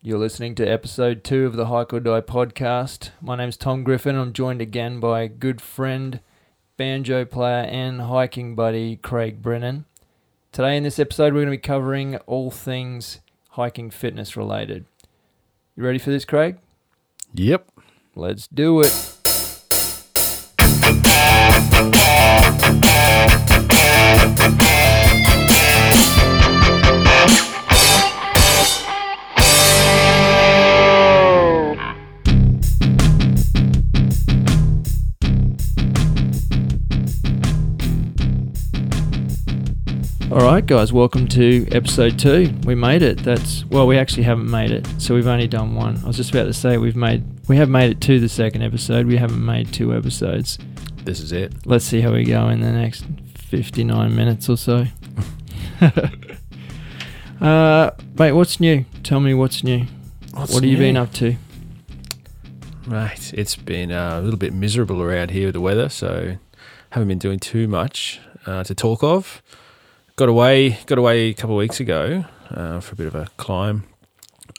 You're listening to episode two of the Hike or Die podcast. My name's Tom Griffin. I'm joined again by good friend, banjo player, and hiking buddy, Craig Brennan. Today, in this episode, we're going to be covering all things hiking fitness related. You ready for this, Craig? Yep. Let's do it. All right, guys, welcome to episode two. We made it. That's well, we actually haven't made it, so we've only done one. I was just about to say we've made we have made it to the second episode. We haven't made two episodes. This is it. Let's see how we go in the next fifty-nine minutes or so. uh, mate, what's new? Tell me what's new. What's what have you been up to? Right. It's been uh, a little bit miserable around here with the weather, so haven't been doing too much uh, to talk of. Got away, got away a couple of weeks ago uh, for a bit of a climb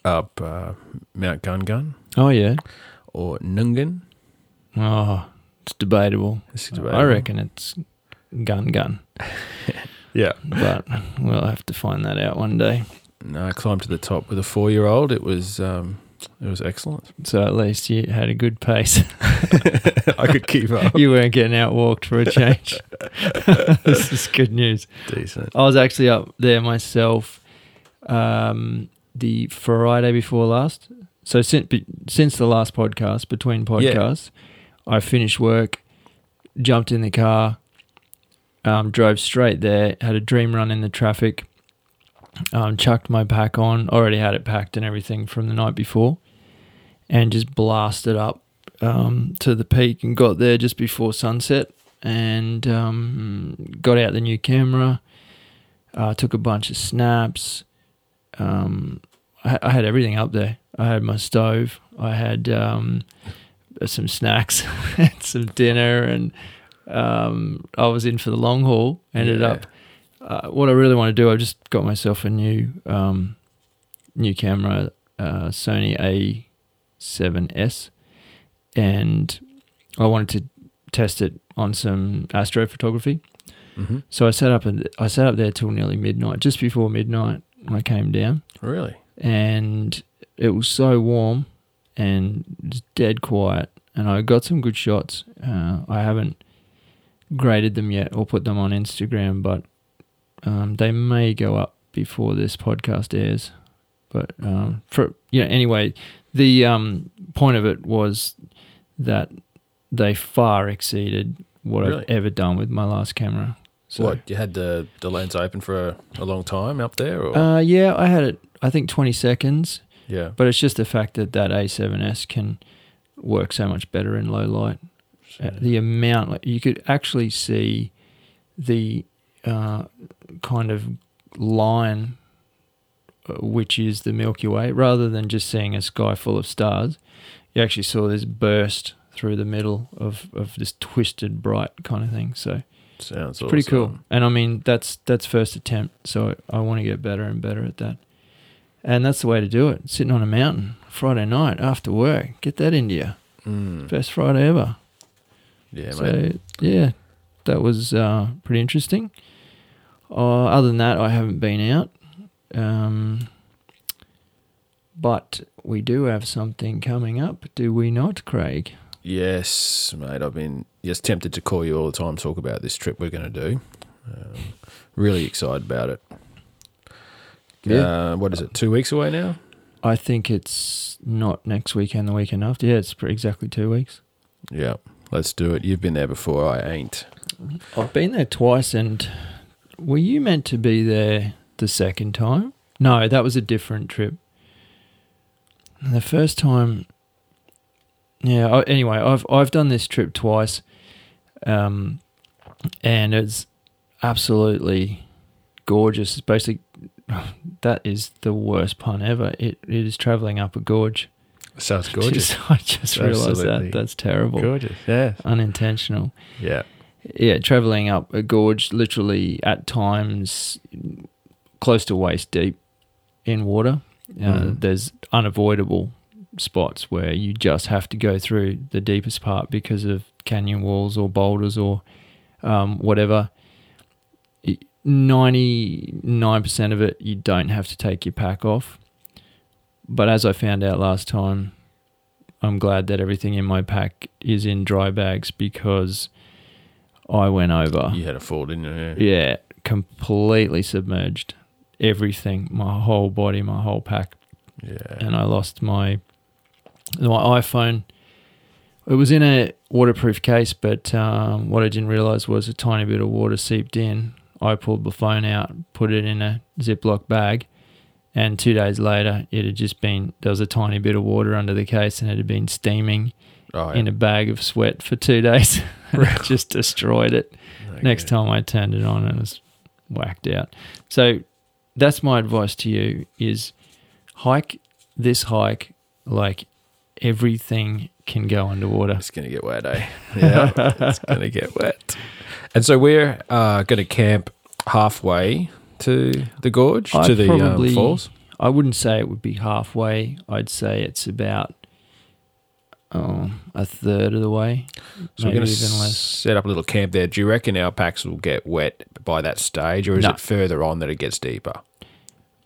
up uh, Mount Gun Gun Oh yeah. or Nungan. Oh, it's debatable. This is I reckon it's gun gun, Yeah. but we'll have to find that out one day. No, I climbed to the top with a four-year-old. It was um, it was excellent. So at least you had a good pace. I could keep up. you weren't getting outwalked for a change. this is good news. Decent. I was actually up there myself um, the Friday before last. So since since the last podcast, between podcasts, I finished work, jumped in the car, um, drove straight there, had a dream run in the traffic, um, chucked my pack on, already had it packed and everything from the night before, and just blasted up um, to the peak and got there just before sunset and um, got out the new camera. Uh, took a bunch of snaps. Um, I, I had everything up there. I had my stove. I had um, some snacks, and some dinner, and um, I was in for the long haul. Ended Yeah. up. Uh, what I really want to do, I just got myself a new um, new camera, uh, Sony A7S, and I wanted to test it on some astrophotography. hmm So I sat up and I sat up there till nearly midnight, just before midnight. I came down, Really? and it was so warm and dead quiet. And I got some good shots. Uh, I haven't graded them yet or put them on Instagram, but um, they may go up before this podcast airs. But um, for you know, anyway, the um, point of it was that they far exceeded what Really? I've ever done with my last camera. So, What you had the the lens open for a, a long time up there, or Uh, yeah, I had it. I think twenty seconds, yeah, but it's just the fact that that A7S can work so much better in low light. Uh, the amount like, you could actually see the uh, kind of line, uh, which is the Milky Way, rather than just seeing a sky full of stars. You actually saw this burst through the middle of, of this twisted bright kind of thing. So sounds pretty cool. And I mean, that's that's first attempt, so I want to get better and better at that. And that's the way to do it. Sitting on a mountain Friday night after work, get that into you. Mm. Best Friday ever. Yeah, so mate. yeah, that was uh, pretty interesting. Uh, other than that, I haven't been out. Um, but we do have something coming up, do we not, Craig? Yes, mate. I've been just tempted to call you all the time, talk about this trip we're going to do. Um, really excited about it. Yeah. Uh, what is it? Two weeks away now. I think it's not next weekend, the weekend after. Yeah, it's exactly two weeks. Yeah, let's do it. You've been there before. I ain't. I've been there twice, and were you meant to be there the second time? No, that was a different trip. The first time, yeah. I, anyway, I've I've done this trip twice, um, and it's absolutely gorgeous. It's basically that is the worst pun ever. It it is traveling up a gorge. Sounds gorgeous. Just- I just realised that that's terrible, gorgeous. Yeah. unintentional. Yeah. Yeah, traveling up a gorge, literally at times close to waist deep in water, Uh, Mhm. There's unavoidable spots where you just have to go through the deepest part because of canyon walls or boulders or um, whatever. Ninety-nine percent of it, you don't have to take your pack off. But as I found out last time, I'm glad that everything in my pack is in dry bags because I went over. You had a fall, didn't you? Yeah. Yeah, completely submerged. Everything, my whole body, my whole pack, Yeah. and I lost my my iPhone. It was in a waterproof case, but um, what I didn't realize was a tiny bit of water seeped in. I pulled the phone out, put it in a Ziploc bag, and two days later, it had just been there was a tiny bit of water under the case, and it had been steaming oh, in a bag of sweat for two days. just destroyed it. Okay. Next time I turned it on, it was whacked out. So that's my advice to you: is hike this hike like everything can go underwater. It's gonna get wet, eh? Yeah, it's gonna get wet. And so we're uh, gonna camp halfway to the gorge I'd to the probably- um, falls. I wouldn't say it would be halfway. I'd say it's about um, a third of the way, So we're gonna even set up a little camp there. Do you reckon our packs will get wet by that stage, or is No. it further on that it gets deeper?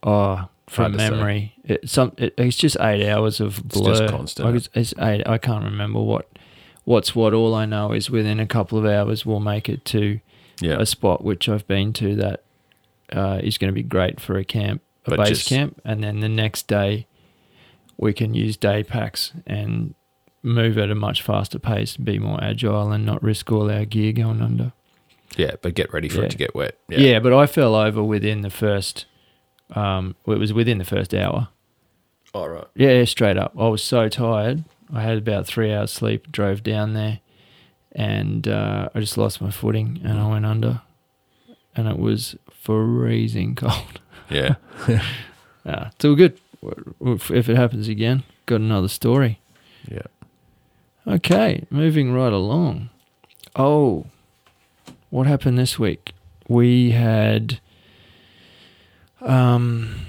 Oh, from Hard to say. memory, it, some it, it's just eight hours of It's blur. just constant. Like it's, it's eight. I can't remember what what's what. All I know is within a couple of hours we'll make it to Yeah, a spot which I've been to that uh, is going to be great for a camp, a But base just- camp, and then the next day we can use day packs and move at a much faster pace, be more agile, and not risk all our gear going under. yeah, but get ready for Yeah. it to get wet. Yeah, but I fell over within the first. Um, well, it was within the first hour. All right. Yeah, yeah, straight up. I was so tired. I had about three hours sleep. Drove down there, and uh, I just lost my footing, and I went under, and it was freezing cold. Yeah. Yeah, it's all good. If it happens again, got another story. Yeah. Okay, moving right along. Oh, what happened this week? We had um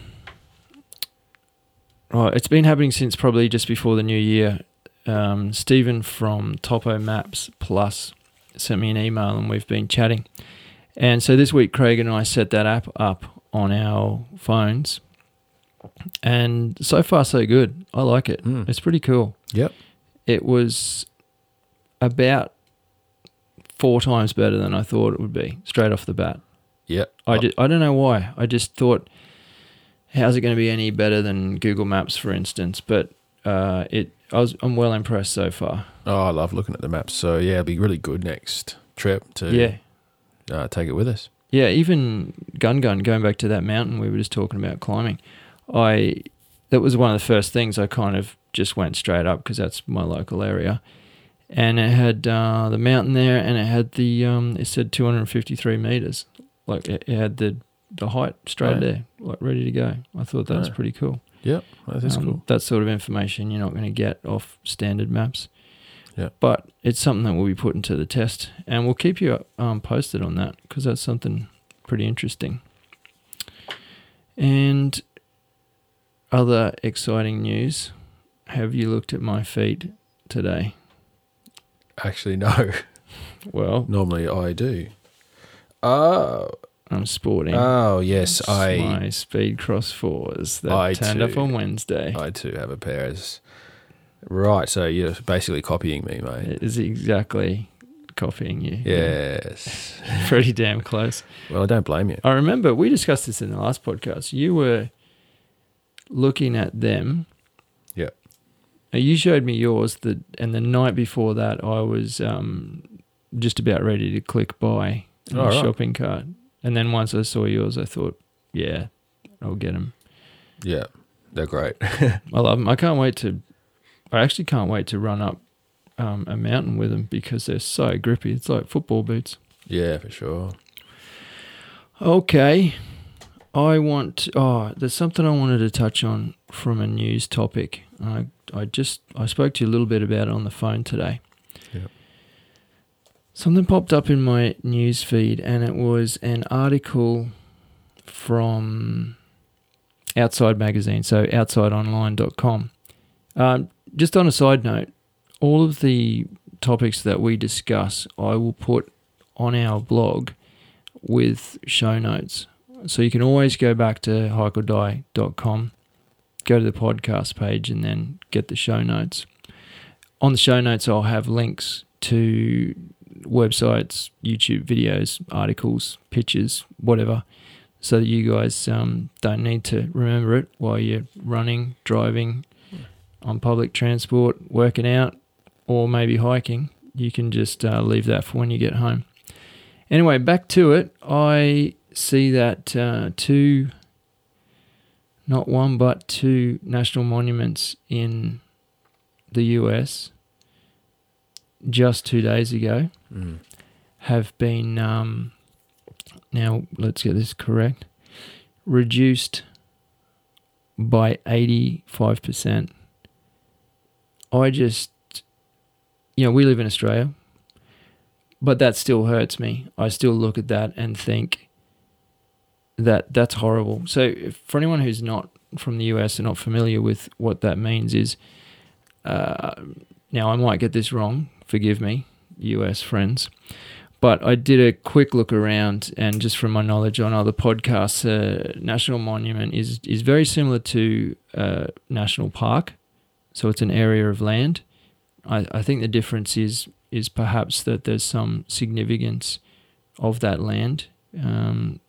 oh, it's been happening since probably just before the new year. Um, Stephen from Topo Maps Plus sent me an email and we've been chatting. And so this week, Craig and I set that app up on our phones. And so far, so good. I like it. Mm. It's pretty cool Yep. It was about four times better than I thought it would be straight off the bat. Yep. I, ju- I don't know why. I just thought, how's it going to be any better than Google Maps, for instance? But uh, it, I was, I'm well impressed so far. Oh, I love looking at the maps. So yeah, it'll be really good next trip to Yeah, uh, take it with us. yeah. Even Gun Gun, going back to that mountain we were just talking about climbing, I that was one of the first things I kind of just went straight up because that's my local area, and it had uh, the mountain there, and it had the um, it said 253 meters, like it, it had the the height straight there, like ready to go. I thought that was pretty cool. Yeah, That's Um, cool. That sort of information you're not going to get off standard maps. Yeah. But it's something that we'll be putting to the test, and we'll keep you um, posted on that because that's something pretty interesting. And other exciting news. Have you looked at my feet today? Actually, no. Well, Normally I do. Oh. I'm sporting Oh yes, I my Speedcross fours that I turned too. up on Wednesday. I too have a pair. As, right. So you're basically copying me, mate. It is exactly copying you. Yes. Pretty damn close. Well, I don't blame you. I remember we discussed this in the last podcast. You were looking at them. Yeah. Now, You showed me yours, the, and the night before that, I was um, just about ready to click buy in Oh, the right. shopping cart. And then once I saw yours, I thought, yeah, I'll get them. Yeah, they're great. I love them. I can't wait to. I actually can't wait to run up um, a mountain with them because they're so grippy. It's like football boots. yeah, for sure. Okay. I want oh, there's something I wanted to touch on from a news topic. I I just I spoke to you a little bit about it on the phone today. Yep. Something popped up in my news feed and it was an article from Outside Magazine, so outsideonline.com. Um, just on a side note, all of the topics that we discuss, I will put on our blog with show notes. So you can always go back to hikeordie.com, go to the podcast page, and then get the show notes. On the show notes, I'll have links to websites, YouTube videos, articles, pictures, whatever, so that you guys um, don't need to remember it while you're running, driving, on public transport, working out, or maybe hiking. You can just uh, leave that for when you get home. Anyway, back to it. I see that uh, two, not one, but two national monuments in the US just two days ago Mm. have been, um, now let's get this correct, reduced by 85%. I just, you know, we live in Australia, but that still hurts me. I still look at that and think that that's horrible. So, for anyone who's not from the US and not familiar with what that means, is uh, now I might get this wrong, forgive me, US friends. But I did a quick look around, and just from my knowledge on other podcasts, uh, national monument is is very similar to uh, national park. So it's an area of land. I, I think the difference is is perhaps that there's some significance of that land, um,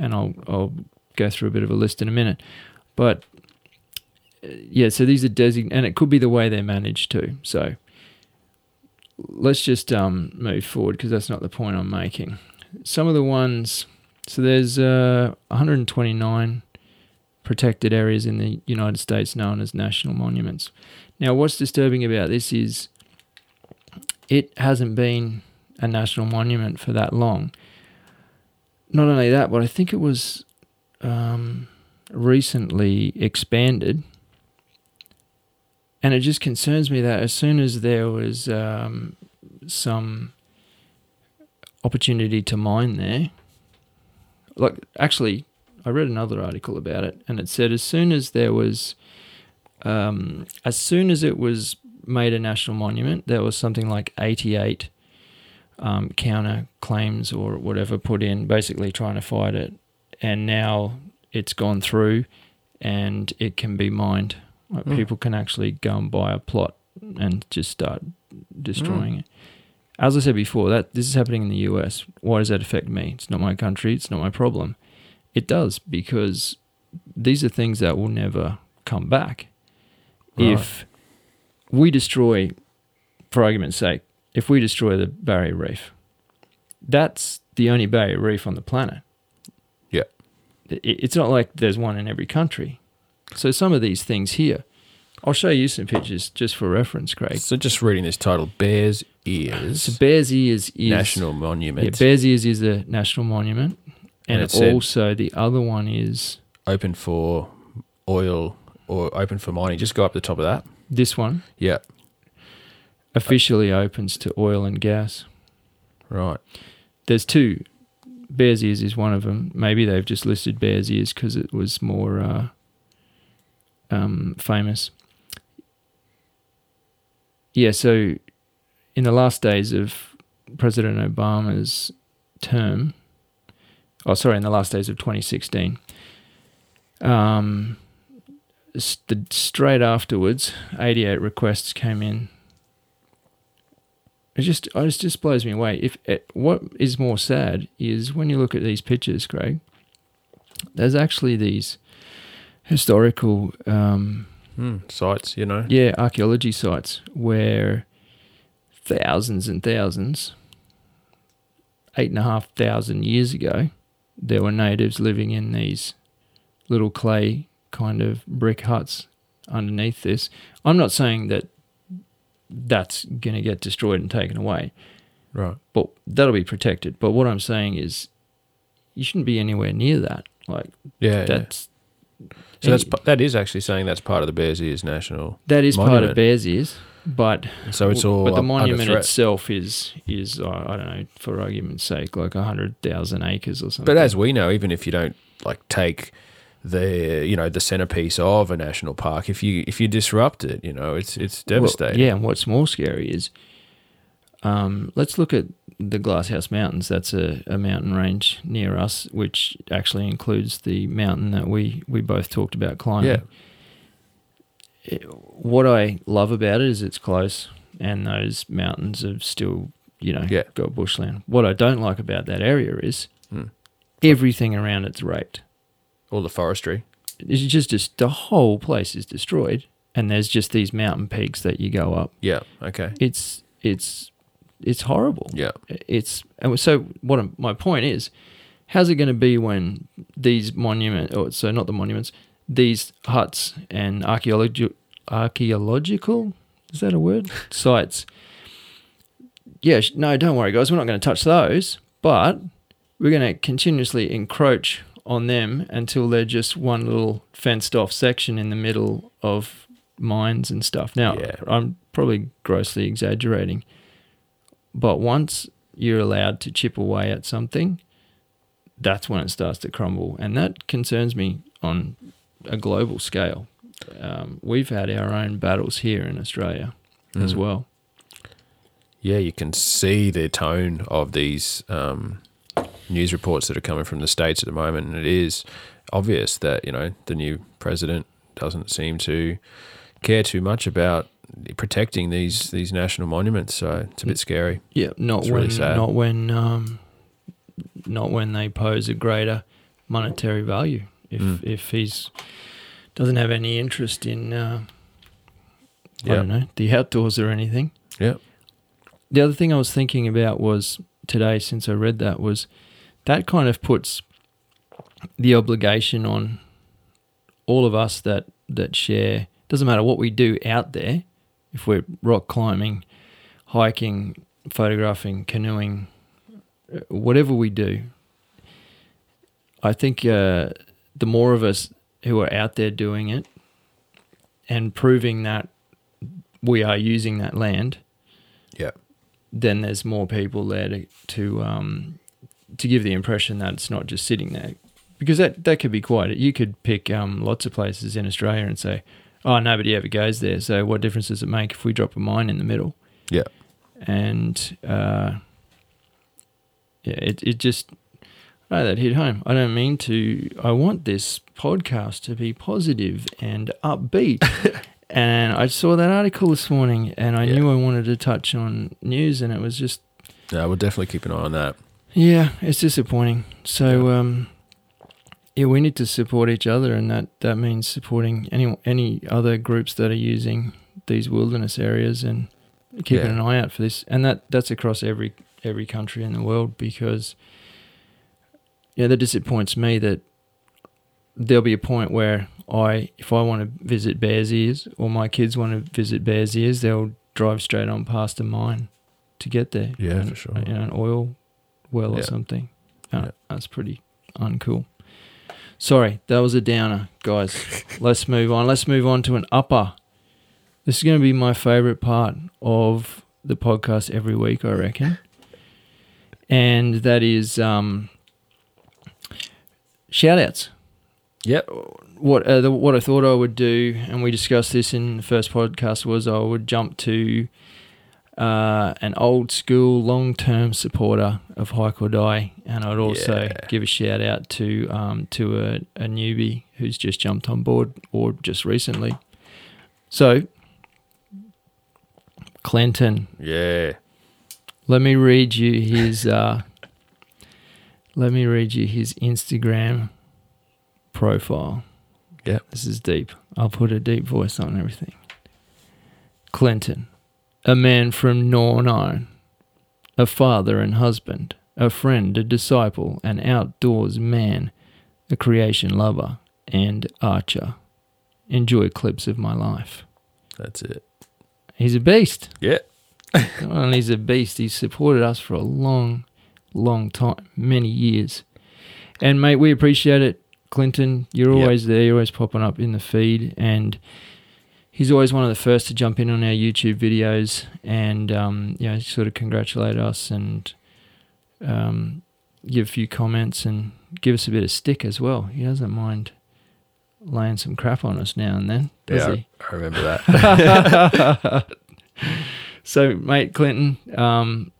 and I'll I'll go through a bit of a list in a minute. But uh, yeah, so these are designated, and it could be the way they're managed too. So let's just um, move forward because that's not the point I'm making. Some of the ones, so there's uh, 129 protected areas in the United States known as national monuments. Now, what's disturbing about this is it hasn't been a national monument for that long. Not only that, but I think it was um, recently expanded. And it just concerns me that as soon as there was um, some opportunity to mine there, like actually, I read another article about it, and it said as soon as there was, um, as soon as it was made a national monument, there was something like 88 um, counter claims or whatever put in, basically trying to fight it. And now it's gone through and it can be mined. Like Mm. People can actually go and buy a plot and just start destroying it. As I said before, that this is happening in the US. Why does that affect me? It's not my country. It's not my problem. It does because these are things that will never come back. Right. If we destroy, for argument's sake, if we destroy the barrier reef, that's the only barrier reef on the planet. Yeah. It's not like there's one in every country. So some of these things here, I'll show you some pictures just for reference, Craig. So just reading this title, Bears Ears So Bears Ears is National Monument. Yeah, Bears Ears is a national monument, and, And it also the other one is open for oil or open for mining. Just go up the top of that. this one. Yeah, Officially opens to oil and gas. right. There's two. Bears Ears is one of them. Maybe they've just listed Bears Ears because it was more uh, um, famous. Yeah, so in the last days of President Obama's term, oh, sorry, in the last days of 2016, um, s- the, straight afterwards, 88 requests came in. It just, it just, just blows me away. If it, what is more sad is when you look at these pictures, Craig. There's actually these historical um, Hmm, sites, you know. yeah, archaeology sites where thousands and thousands, eight and a half thousand years ago, there were natives living in these little clay kind of brick huts underneath this. I'm not saying that that's going to get destroyed and taken away, Right. but that'll be protected. But what I'm saying is, you shouldn't be anywhere near that. Like Yeah. yeah. that's So that's that is actually saying that's part of the Bears Ears National. that is part of Bears Ears, but So it's all. But the monument itself is is uh, I don't know for argument's sake like a hundred thousand acres or something. But as we know, even if you don't like take the you know the centerpiece of a national park. If you if you disrupt it, you know it's it's Well, devastating. yeah, and what's more scary is, um, let's look at the Glasshouse Mountains. That's a, a mountain range near us, which actually includes the mountain that we we both talked about climbing. Yeah. It- what I love about it is it's close, and those mountains have still, you know, Yeah. got bushland. What I don't like about that area is Hmm. everything around it's raped. All the forestry. It's just, just the whole place is destroyed, and there's just these mountain peaks that you go up. Yeah. Okay. It's it's it's horrible. Yeah. It's and so what my point is, how's it going to be when these monument or so not the monuments, these huts and archaeological archaeological is that a word sites? Yeah, no, don't worry, guys. We're not going to touch those, but we're going to continuously encroach on them until they're just one little fenced off section in the middle of mines and stuff. Now, Yeah. I'm probably grossly exaggerating, but once you're allowed to chip away at something, that's when it starts to crumble, and that concerns me on a global scale. Um, we've had our own battles here in Australia as Mm. well. Yeah, you can see the tone of these um, news reports that are coming from the states at the moment, and it is obvious that you know the new president doesn't seem to care too much about protecting these these national monuments. So it's a bit scary. Yeah, not It's when really sad. not when um, not when they pose a greater monetary value. If Mm. if he's doesn't have any interest in uh, I Yeah. don't know the outdoors or anything. Yeah. The other thing I was thinking about was today, since I read that, was that kind of puts the obligation on all of us that that share. Doesn't matter what we do out there, if we're rock climbing, hiking, photographing, canoeing, whatever we do. I think uh, the more of us who are out there doing it and proving that we are using that land, Yeah. then there's more people there to to, um, to give the impression that it's not just sitting there. Because that, that could be quite. You could pick um, lots of places in Australia and say, "Oh, nobody ever goes there. So what difference does it make if we drop a mine in the middle?" Yeah. And uh, yeah, it it just oh, that hit home. I don't mean to. I want this podcast to be positive and upbeat. and I saw that article this morning, and I Yeah. knew I wanted to touch on news, and it was just Yeah, we'll definitely keep an eye on that. Yeah, it's disappointing. So um, yeah, we need to support each other, and that that means supporting any any other groups that are using these wilderness areas and keeping Yeah. an eye out for this. And that that's across every every country in the world because yeah, that disappoints me that there'll be a point where I, if I want to visit Bears Ears or my kids want to visit Bears Ears, they'll drive straight on past a mine to get there. Yeah, And, for sure. You know, an oil well or Yeah. something. Uh, Yeah. That's pretty uncool. Sorry, that was a downer, guys. Let's move on. Let's move on to an upper. This is going to be my favorite part of the podcast every week, I reckon. And that is um, shout outs Yep. what uh, the, what I thought I would do, and we discussed this in the first podcast, was I would jump to uh, an old school, long term supporter of Hike or Die, and I'd also Yeah. give a shout out to um, to a, a newbie who's just jumped on board or just recently. So, Clinton, Yeah. let me read you his. Uh, let me read you his Instagram profile. Yep. This is deep. I'll put a deep voice on everything. Clinton, a man from Nornine, a father and husband, a friend, a disciple, an outdoors man, a creation lover, and archer. Enjoy clips of my life. That's it. He's a beast. Yeah. Not only is a beast, he's supported us for a long, long time, many years. And mate, we appreciate it, Clinton. You're Yep. always there. You're always popping up in the feed, and he's always one of the first to jump in on our YouTube videos and um, you know sort of congratulate us and um, give a few comments and give us a bit of stick as well. He doesn't mind laying some crap on us now and then. Does yeah, he? I remember that. so, mate, Clinton, um,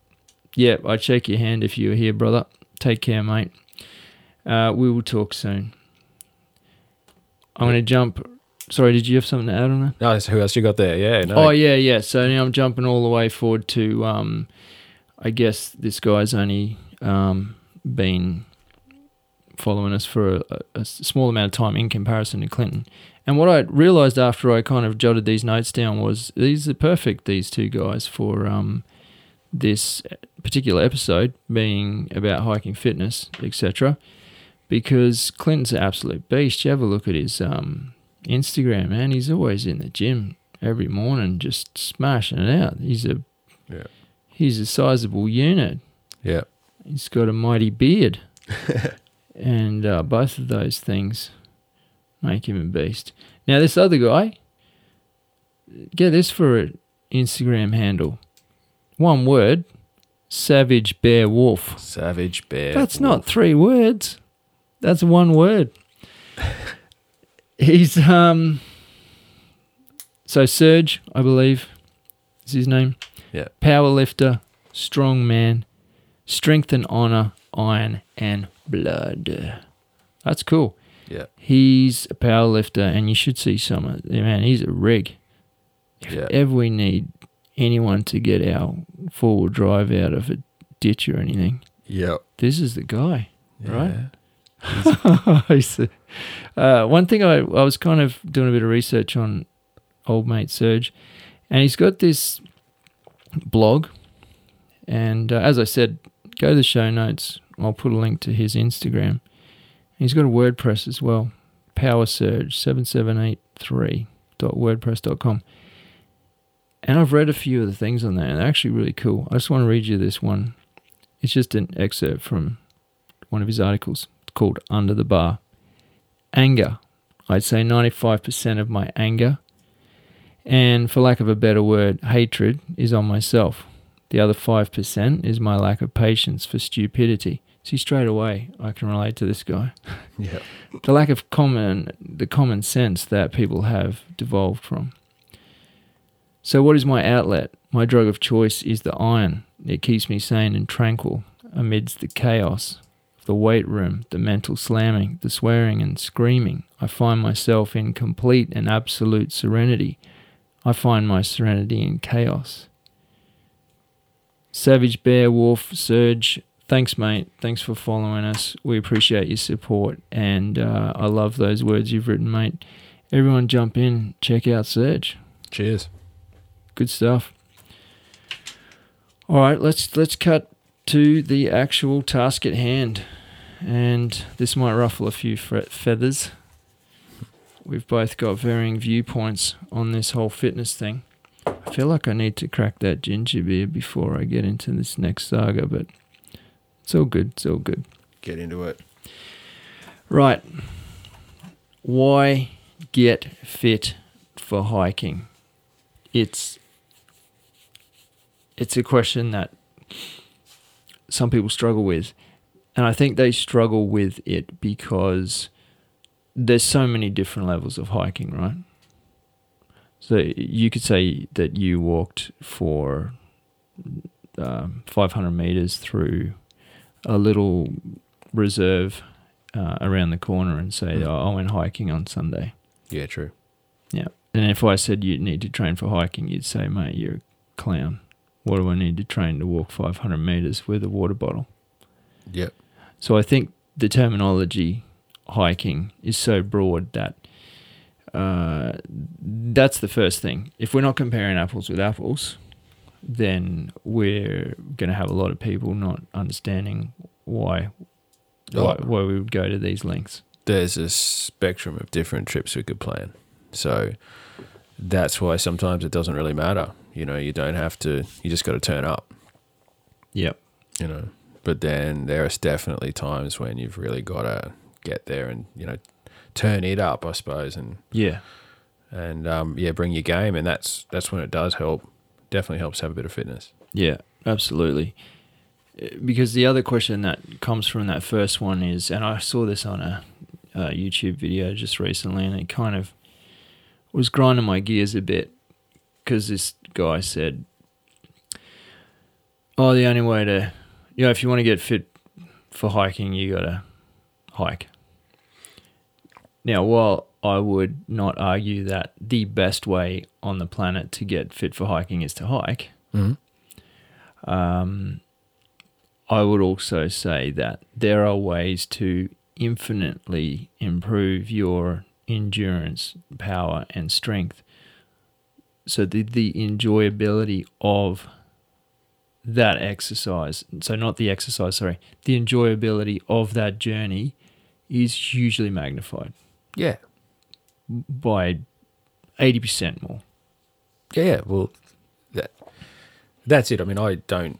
yeah, I'd shake your hand if you were here, brother. Take care, mate. Uh, we will talk soon. I'm going to jump. Sorry, did you have something to add on that? no, so who else you got there? Yeah, no. Oh yeah, yeah. So now I'm jumping all the way forward to. Um, I guess this guy's only um, been following us for a, a small amount of time in comparison to Clinton. And what I realised after I kind of jotted these notes down was these are perfect. These two guys for um, this particular episode being about hiking fitness, etc. Because Clinton's an absolute beast. You have a look at his um, Instagram, man. He's always in the gym every morning, just smashing it out. He's a Yeah. he's a sizable unit. Yeah. He's got a mighty beard, and uh, both of those things make him a beast. Now this other guy, get this for an Instagram handle. One word, Savage Bear Wolf. Savage Bear. That's not three words. That's one word. He's um. So Serge, I believe, is his name. Yeah. Power lifter, strong man, strength and honor, iron and blood. That's cool. Yeah. He's a power lifter, and you should see some of man. He's a rig. If Yeah. ever we need anyone to get our four wheel drive out of a ditch or anything, Yeah. this is the guy. Right? He's the- uh, one thing I, I was kind of doing a bit of research on old mate Serge, and he's got this blog. And uh, as I said, go to the show notes. I'll put a link to his Instagram. He's got a WordPress as well. Power Surge 7783.wordpress.com. And I've read a few of the things on there, and they're actually really cool. I just want to read you this one. It's just an excerpt from one of his articles called Under the Bar. Anger. I'd say 95% of my anger, and for lack of a better word, hatred, is on myself. The other 5% is my lack of patience for stupidity. See, straight away, I can relate to this guy. Yeah. The lack of common, the common sense that people have devolved from. So, what is my outlet? My drug of choice is the iron. It keeps me sane and tranquil amidst the chaos the weight room, the mental slamming, the swearing and screaming. I find myself in complete and absolute serenity. I find my serenity in chaos. Savage Bear Wolf Serge, thanks, mate. Thanks for following us. We appreciate your support, and uh, I love those words you've written, mate. Everyone, jump in, check out Serge. Cheers. Good stuff. All right, let's let's cut to the actual task at hand, and this might ruffle a few feathers. We've both got varying viewpoints on this whole fitness thing. I feel like I need to crack that ginger beer before I get into this next saga, but it's all good. It's all good. Get into it. Right. Why get fit for hiking? It's it's a question that some people struggle with. And I think they struggle with it because there's so many different levels of hiking, right? So you could say that you walked for um, 500 meters through a little reserve uh, around the corner and say, Mm. oh, I went hiking on Sunday. Yeah, true. Yeah. And if I said you need to train for hiking, you'd say, mate, you're a clown. What do I need to train to walk 500 meters with a water bottle? Yep. So I think the terminology hiking is so broad that uh, that's the first thing. If we're not comparing apples with apples, then we're going to have a lot of people not understanding why why, why we would go to these lengths. There's a spectrum of different trips we could plan. So that's why sometimes it doesn't really matter. You know, you don't have to, you just got to turn up, Yep. you know. But then there is definitely times when you've really got to get there and, you know, turn it up, I suppose, and, Yeah. and um, yeah, bring your game. And that's, that's when it does help. Definitely helps have a bit of fitness. Yeah, absolutely. Uh, Because the other question that comes from that first one is, and I saw this on a uh, YouTube video just recently, and it kind of was grinding my gears a bit because this guy said, "Oh, the only way to, you know, if you want to get fit for hiking, you gotta hike." Now, while I would not argue that the best way on the planet to get fit for hiking is to hike, Mhm. um, I would also say that there are ways to infinitely improve your endurance, power, and strength. So the the enjoyability of that exercise, so not the exercise, sorry, the enjoyability of that journey is hugely magnified Yeah. by eighty percent more. Yeah, yeah. Well, that that's it. I mean, I don't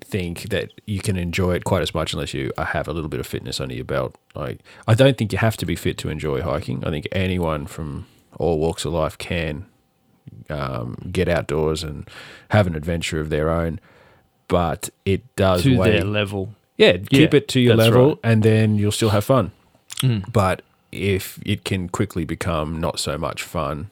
think that you can enjoy it quite as much unless you uh, have a little bit of fitness under your belt. Like, I don't think you have to be fit to enjoy hiking. I think anyone from all walks of life can um, get outdoors and have an adventure of their own. But it does to weigh, their level. yeah, keep Yeah, it to your level, right. and then you'll still have fun. Mm. But if it can quickly become not so much fun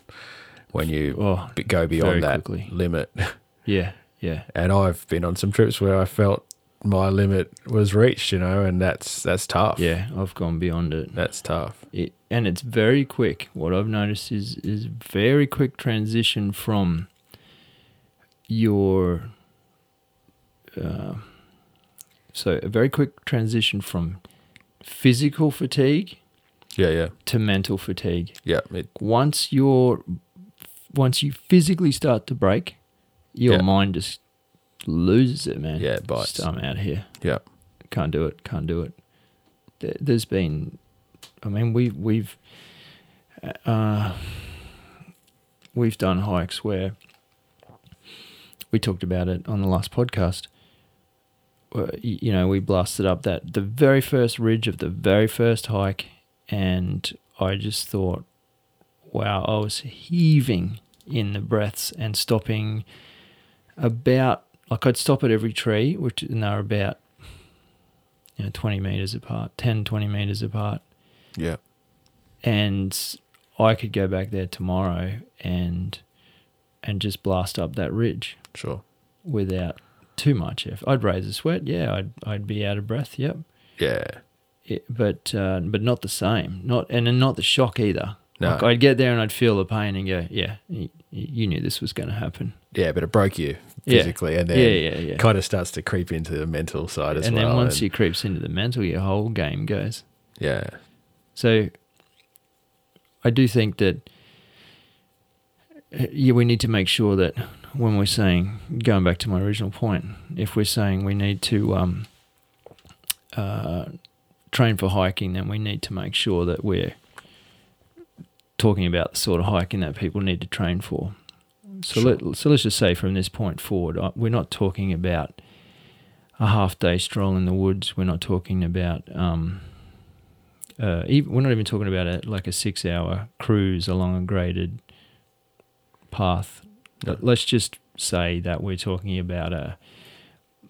when you Oh, go beyond that quickly. limit. yeah, yeah. And I've been on some trips where I felt my limit was reached, you know, and that's that's tough. Yeah, I've gone beyond it. that's tough. it and it's very quick. What I've noticed is is very quick transition from your uh, so a very quick transition from physical fatigue Yeah, yeah, to mental fatigue. yeah. It, Once you're once you physically start to break, your Yeah. mind just loses it, man. Yeah, it bites. Just, I'm out of here. yeah, can't do it, can't do it. There- There's been, I mean, we we've, uh, we've done hikes where we talked about it on the last podcast. You know, we blasted up that the very first ridge of the very first hike, and I just thought, wow, I was heaving in the breaths and stopping about like I'd stop at every tree, which and they're about you know 20 meters apart, 10, 20 meters apart, yeah, and I could go back there tomorrow and and just blast up that ridge sure. without too much effort. I'd raise a sweat, yeah. I'd I'd be out of breath, yep. Yeah, It, but uh, but not the same, not and then not the shock either. No. Like I'd get there and I'd feel the pain and go, yeah, you, you knew this was going to happen. Yeah, but it broke you Yeah. physically, and then yeah, yeah, yeah. kind of starts to creep into the mental side as and well. And then once and- it creeps into the mental, your whole game goes. yeah, So I do think that uh, yeah, we need to make sure that when we're saying going back to my original point, if we're saying we need to um, uh, train for hiking, then we need to make sure that we're talking about the sort of hiking that people need to train for. So Sure. let so let's just say from this point forward, uh, we're not talking about a half day stroll in the woods. We're not talking about um, uh, even, we're not even talking about a, like a six hour cruise along a graded path. No. Let's just say that we're talking about a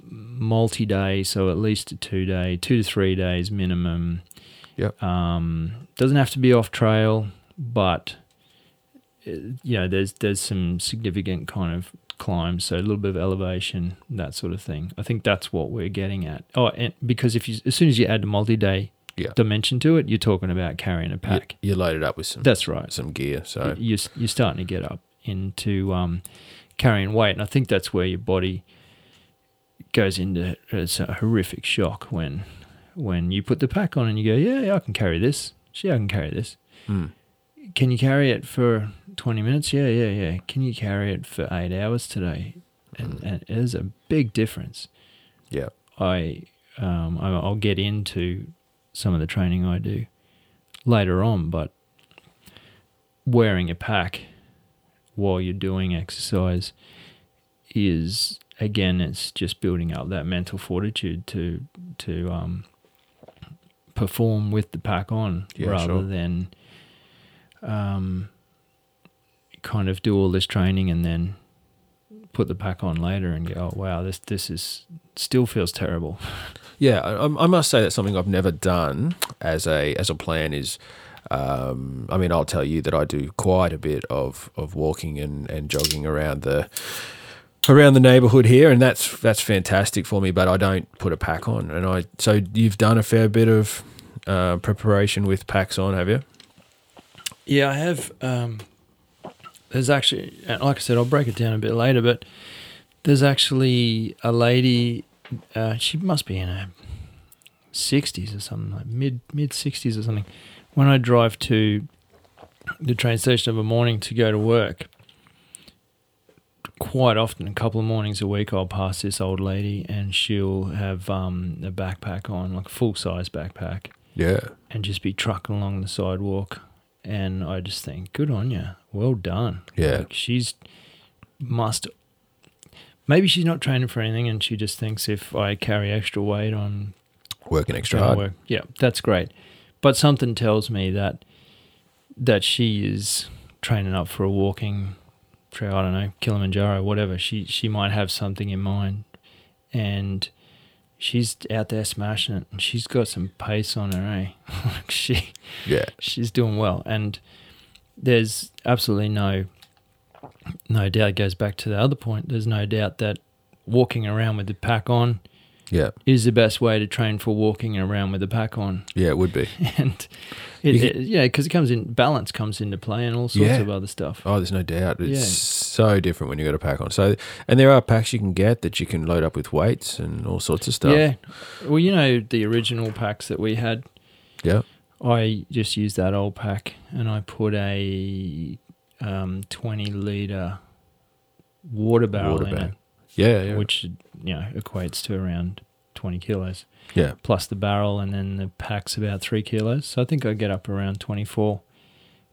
multi day, so at least a two day, two to three days minimum. Yep. Um, doesn't have to be off trail, but you know, there's there's some significant kind of climbs, so a little bit of elevation, that sort of thing. I think that's what we're getting at. Oh, and because if you as soon as you add a multi day Yeah. dimension to it, you're talking about carrying a pack. You, you loaded up with some That's right. some gear, so You're you're starting to get up into um, carrying weight, and I think that's where your body goes into it's a horrific shock when when you put the pack on and you go, yeah, yeah I can carry this. Yeah, I can carry this. mm, Can you carry it for 20 minutes? Yeah, yeah, yeah. Can you carry it for eight hours today? And, Mm. and there's a big difference. yeah, I um, I'll get into some of the training I do later on, but wearing a pack while you're doing exercise is again it's just building up that mental fortitude to to um, perform with the pack on Yeah, rather sure. than um, kind of do all this training and then put the pack on later and go, oh wow, this this is still feels terrible. Yeah, I, I must say that's something I've never done as a as a plan. Is um, I mean, I'll tell you that I do quite a bit of, of walking and, and jogging around the around the neighbourhood here, and that's that's fantastic for me. But I don't put a pack on, and I so you've done a fair bit of uh, preparation with packs on, have you? Yeah, I have. Um, there's actually, like I said, I'll break it down a bit later, but there's actually a lady. Uh, she must be in her sixties or something, like mid mid sixties or something. When I drive to the train station of a morning to go to work, quite often, a couple of mornings a week, I'll pass this old lady, and she'll have um, a backpack on, like a full size backpack, Yeah. and just be trucking along the sidewalk. And I just think, good on you, well done. Yeah. Like she's must. Maybe she's not training for anything, and she just thinks if I carry extra weight on Working extra hard. work. Yeah, that's great. But something tells me that that she is training up for a walking trail. I don't know Kilimanjaro, whatever. She she might have something in mind, and she's out there smashing it. And she's got some pace on her, eh? Like she Yeah. she's doing well, and there's absolutely no no doubt. It goes back to the other point. There's no doubt that walking around with the pack on Yeah. is the best way to train for walking around with the pack on. Yeah, it would be. And it, it, yeah, because it comes in balance comes into play and all sorts Yeah. of other stuff. Oh, there's no doubt. It's Yeah. so different when you got a pack on. So, and there are packs you can get that you can load up with weights and all sorts of stuff. Yeah. Well, you know the original packs that we had. Yeah. I just used that old pack and I put a um, 20 liter water barrel Water in bag. it, Yeah. Yeah. which you know equates to around 20 kilos. yeah. plus the barrel, and then the pack's about three kilos. So I think I get up around twenty four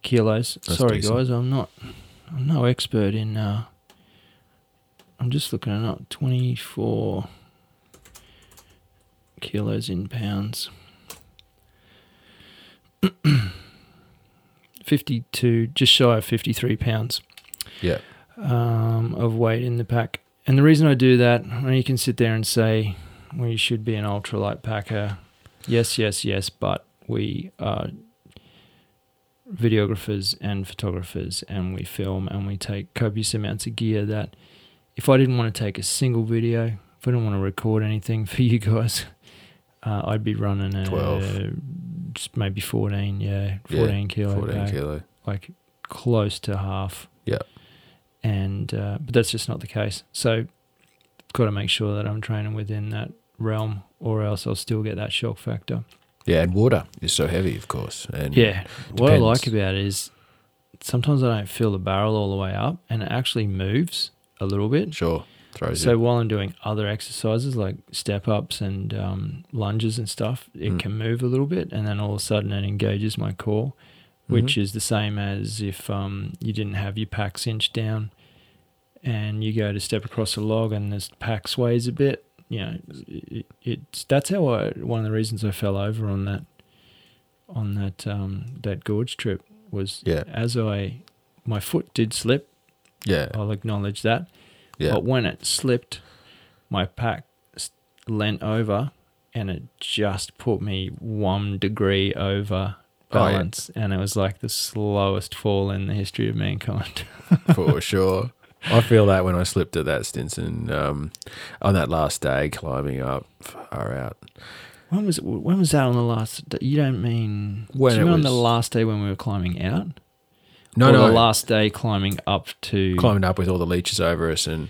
kilos. That's Sorry, decent. guys, I'm not. I'm no expert in. Uh, I'm just looking it up. Twenty four kilos in pounds. Fifty two, just shy of fifty three pounds Yeah. um, of weight in the pack. And the reason I do that, well, you can sit there and say, well, you should be an ultralight packer. Yes, yes, yes, but we are videographers and photographers and we film and we take copious amounts of gear that if I didn't want to take a single video, if I didn't want to record anything for you guys, uh, I'd be running a 12. just maybe 14, yeah, Yeah, 14 kilo 14 pack kilo. like close to half. Yeah. And uh, but that's just not the case. So got to make sure that I'm training within that realm, or else I'll still get that shock factor. Yeah, and water is so heavy, of course. And Yeah. What I like about it is sometimes I don't fill the barrel all the way up, and it actually moves a little bit. sure, throws So it. while I'm doing other exercises like step ups and um, lunges and stuff, it Mm. can move a little bit, and then all of a sudden it engages my core, which Mhm. is the same as if um, you didn't have your pack cinched down, and you go to step across a log and this pack sways a bit. You know, it, it's that's how I one of the reasons I fell over on that on that um, that gorge trip was Yeah. as I my foot did slip. yeah, I'll acknowledge that. Yeah, But when it slipped, my pack leant over and it just put me one degree over Oh, yeah. balance. And it was like the slowest fall in the history of mankind. for sure. I feel that when I slipped at that Stinson um, on that last day climbing up, far out. when was when was that on the last day? You don't mean When it mean on the last day when we were climbing out? No, or no, the last day climbing up to climbing up with all the leeches over us, and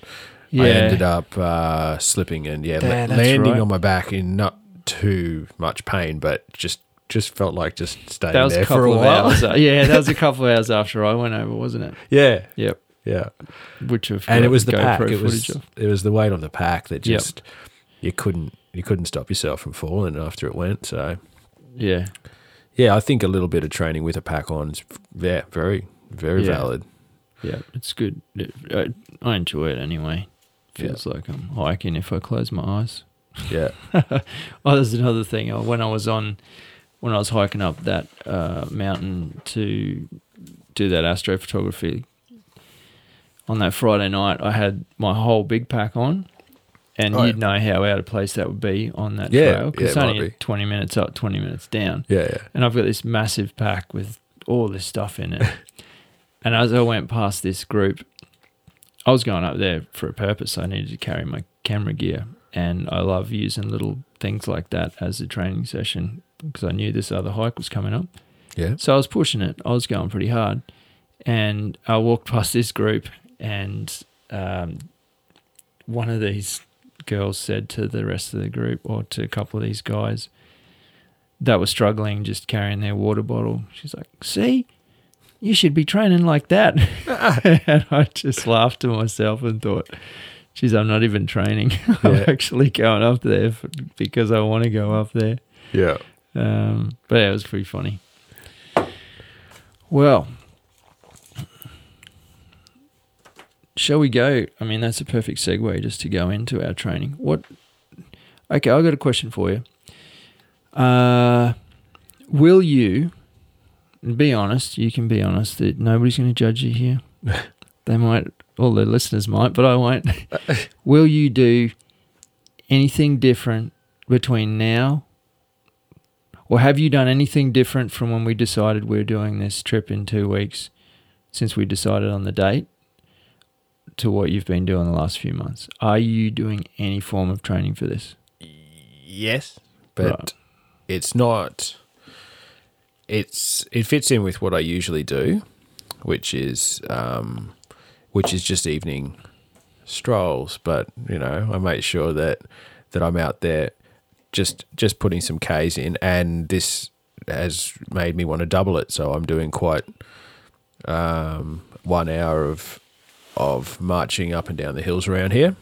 Yeah. I ended up uh, slipping and yeah, Yeah, that's landing right. on my back in not too much pain, but just just felt like just staying that was there a for couple a of while. hours. yeah, that was a couple of hours after I went over, wasn't it? yeah, Yep. yeah. Which of and it was the pack. It was of. it was the weight on the pack that Yep. just you couldn't you couldn't stop yourself from falling after it went. So Yeah. yeah, I think a little bit of training with a pack on is yeah, very very Yeah. valid. Yeah, it's good. I, I enjoy it anyway. Feels like I'm hiking if I close my eyes. Yeah, Oh, there's another thing. Uh, When I was on, when I was hiking up that uh, mountain to do that astrophotography on that Friday night, I had my whole big pack on, and Oh, you'd know how out of place that would be on that Yeah, trail yeah, because it's only be. twenty minutes up, twenty minutes down, Yeah, yeah. and I've got this massive pack with all this stuff in it. and as I went past this group, I was going up there for a purpose. I needed to carry my camera gear, and I love using little things like that as a training session because I knew this other hike was coming up. Yeah. So I was pushing it. I was going pretty hard, and I walked past this group, and um, one of these girls said to the rest of the group, or to a couple of these guys that were struggling just carrying their water bottle, she's like, "See, you should be training like that." and I just laughed to myself and thought. Geez, I'm not even training. I'm Yeah. actually going up there for, because I want to go up there. Yeah. Um, but yeah, it was pretty funny. Well, shall we go? I mean, that's a perfect segue just to go into our training. What? Okay, I've got a question for you. Uh, will you? And Be honest. You can be honest. That nobody's going to judge you here. they might. All the listeners might, but I won't. will you do anything different between now or have you done anything different from when we decided we are doing this trip in two weeks since we decided on the date to what you've been doing the last few months? Are you doing any form of training for this? Yes, but Right. it's not. It's it fits in with what I usually do, which is um, which is just evening strolls. But you know, I make sure that that I'm out there just just putting some K's in, and this has made me want to double it. So I'm doing quite um, one hour of of marching up and down the hills around here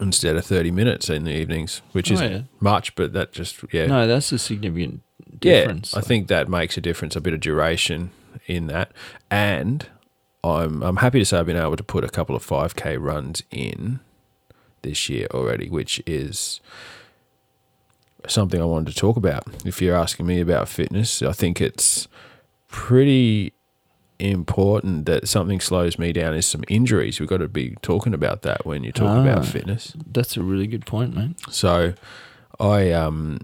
instead of 30 minutes in the evenings, which Oh, isn't yeah. much, but that just, yeah. No, that's a significant difference. Yeah, I think that makes a difference, a bit of duration in that. And I'm I'm happy to say I've been able to put a couple of 5K runs in this year already, which is something I wanted to talk about. If you're asking me about fitness, I think it's pretty important that something slows me down is some injuries. We've got to be talking about that when you talk Ah. about fitness. That's a really good point, man. So, I um,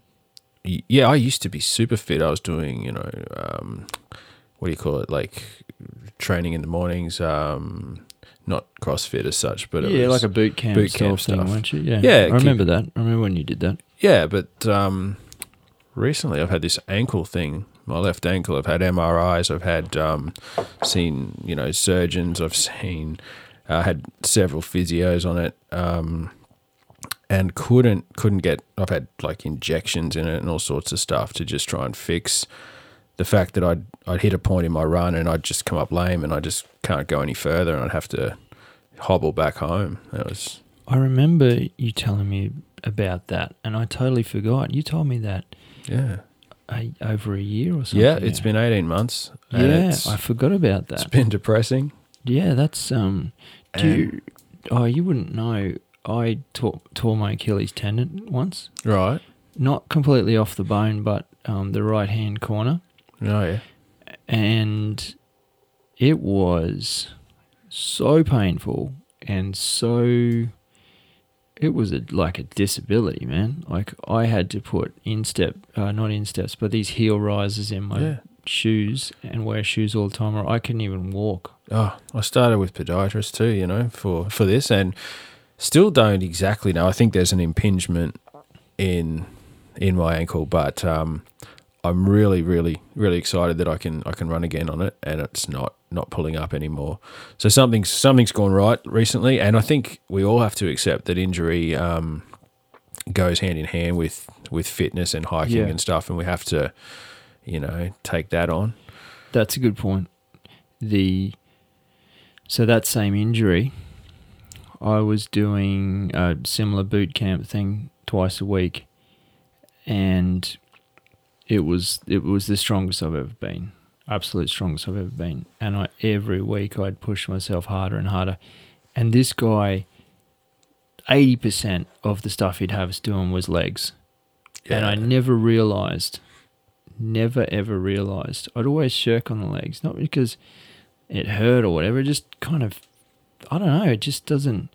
yeah, I used to be super fit. I was doing, you know, um, what do you call it, like training in the mornings. Um, not CrossFit as such, but it yeah, was, like a boot camp, boot camp thing, stuff. weren't you? Yeah, Yeah, I keep- remember that. I remember when you did that. yeah. But um, recently, I've had this ankle thing. My left ankle. I've had MRIs. I've had um, seen you know surgeons. I've seen. I had several physios on it. Um, and couldn't couldn't get I've had like injections in it and all sorts of stuff to just try and fix the fact that I'd I'd hit a point in my run and I'd just come up lame and I just can't go any further and I'd have to hobble back home. That was I remember you telling me about that, and I totally forgot. You told me that yeah. a, over a year or something. Yeah, it's been 18 months. Yeah, I forgot about that. It's been depressing. Yeah, that's um. Do you, oh, you wouldn't know. I tore, tore my Achilles tendon once, Right. not completely off the bone, but um, the right hand corner, Oh yeah. and it was so painful and so. It was a, like a disability, man. Like I had to put instep, uh, not insteps, but these heel risers in my Yeah. shoes and wear shoes all the time, or I couldn't even walk. Oh, I started with podiatrist too, you know, for for this, and still don't exactly know. I think there's an impingement in in my ankle, but um, I'm really, really, really excited that I can I can run again on it, and it's not not pulling up anymore. So something's something's gone right recently, and I think we all have to accept that injury um, goes hand in hand with with fitness and hiking Yeah. and stuff, and we have to, you know, take that on. That's a good point. The so that same injury, I was doing a similar boot camp thing twice a week, and it was it was the strongest I've ever been, absolute strongest I've ever been. And I every week I'd push myself harder and harder, and this guy, eighty percent of the stuff he'd have us doing was legs, and I never realized, never ever realized. I'd always shirk on the legs, not because it hurt or whatever. It just kind of, I don't know. It just doesn't.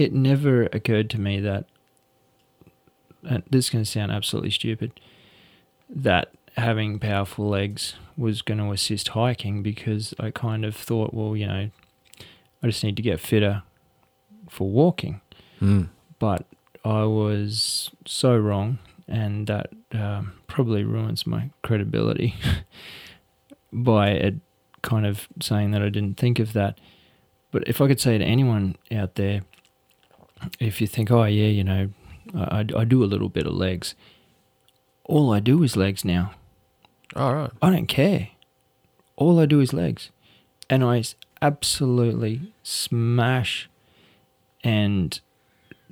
It never occurred to me that and this is going to sound absolutely stupid, that having powerful legs was going to assist hiking because I kind of thought, well, you know, I just need to get fitter for walking. Mm. But I was so wrong, and that um, probably ruins my credibility by it kind of saying that I didn't think of that. But if I could say to anyone out there, if you think, oh, yeah, you know, I, I do a little bit of legs, all I do is legs now. All right. I don't care. All I do is legs. And I absolutely smash. And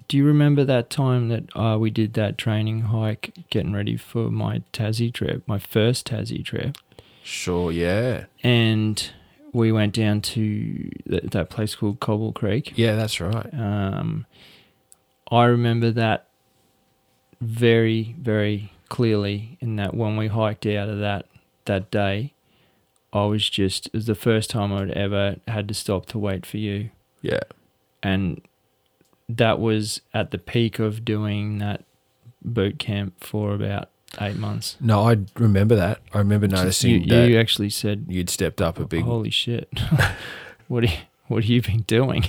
do you remember that time that uh, we did that training hike getting ready for my Tassie trip, my first Tassie trip? Sure. Yeah. And we went down to th- that place called Cobble Creek. Yeah, that's right. Um, I remember that very, very clearly. In that when we hiked out of that that day, I was just it was the first time I'd ever had to stop to wait for you, Yeah. and that was at the peak of doing that boot camp for about eight months. No, I remember that. I remember noticing you, that you actually said, you'd stepped up a big. "Holy shit, what are you, what have you been doing?"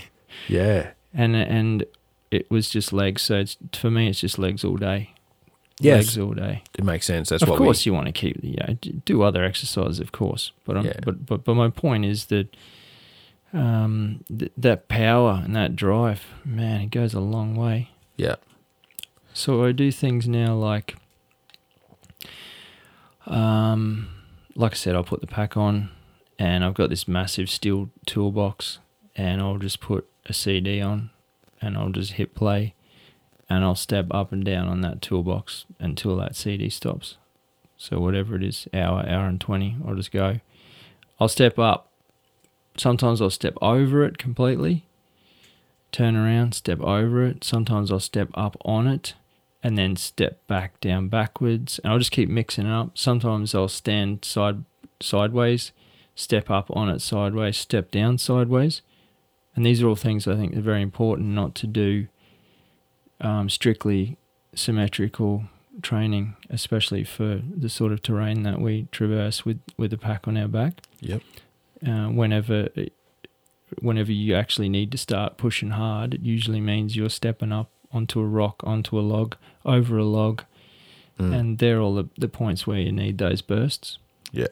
Yeah. and and it was just legs. So it's for me, it's just legs all day. Yes. legs all day. It makes sense. That's of what course, you want to keep you know, do other exercises, of course. But um, Yeah. but but but my point is that um th- that power and that drive, man, it goes a long way. Yeah. So I do things now like, um, like I said, I'll put the pack on, and I've got this massive steel toolbox, and I'll just put a CD on, and I'll just hit play, and I'll step up and down on that toolbox until that CD stops. So whatever it is, hour, hour and twenty, I'll just go. I'll step up. Sometimes I'll step over it completely. Turn around, step over it. Sometimes I'll step up on it and then step back down backwards and I'll just keep mixing it up. Sometimes I'll stand side sideways, step up on it sideways, step down sideways. And these are all things I think are very important not to do um, strictly symmetrical training, especially for the sort of terrain that we traverse with, with the pack on our back. Yep. Uh, whenever whenever you actually need to start pushing hard, it usually means you're stepping up onto a rock, onto a log, over a log, Mm. and they're all the, the points where you need those bursts. Yeah.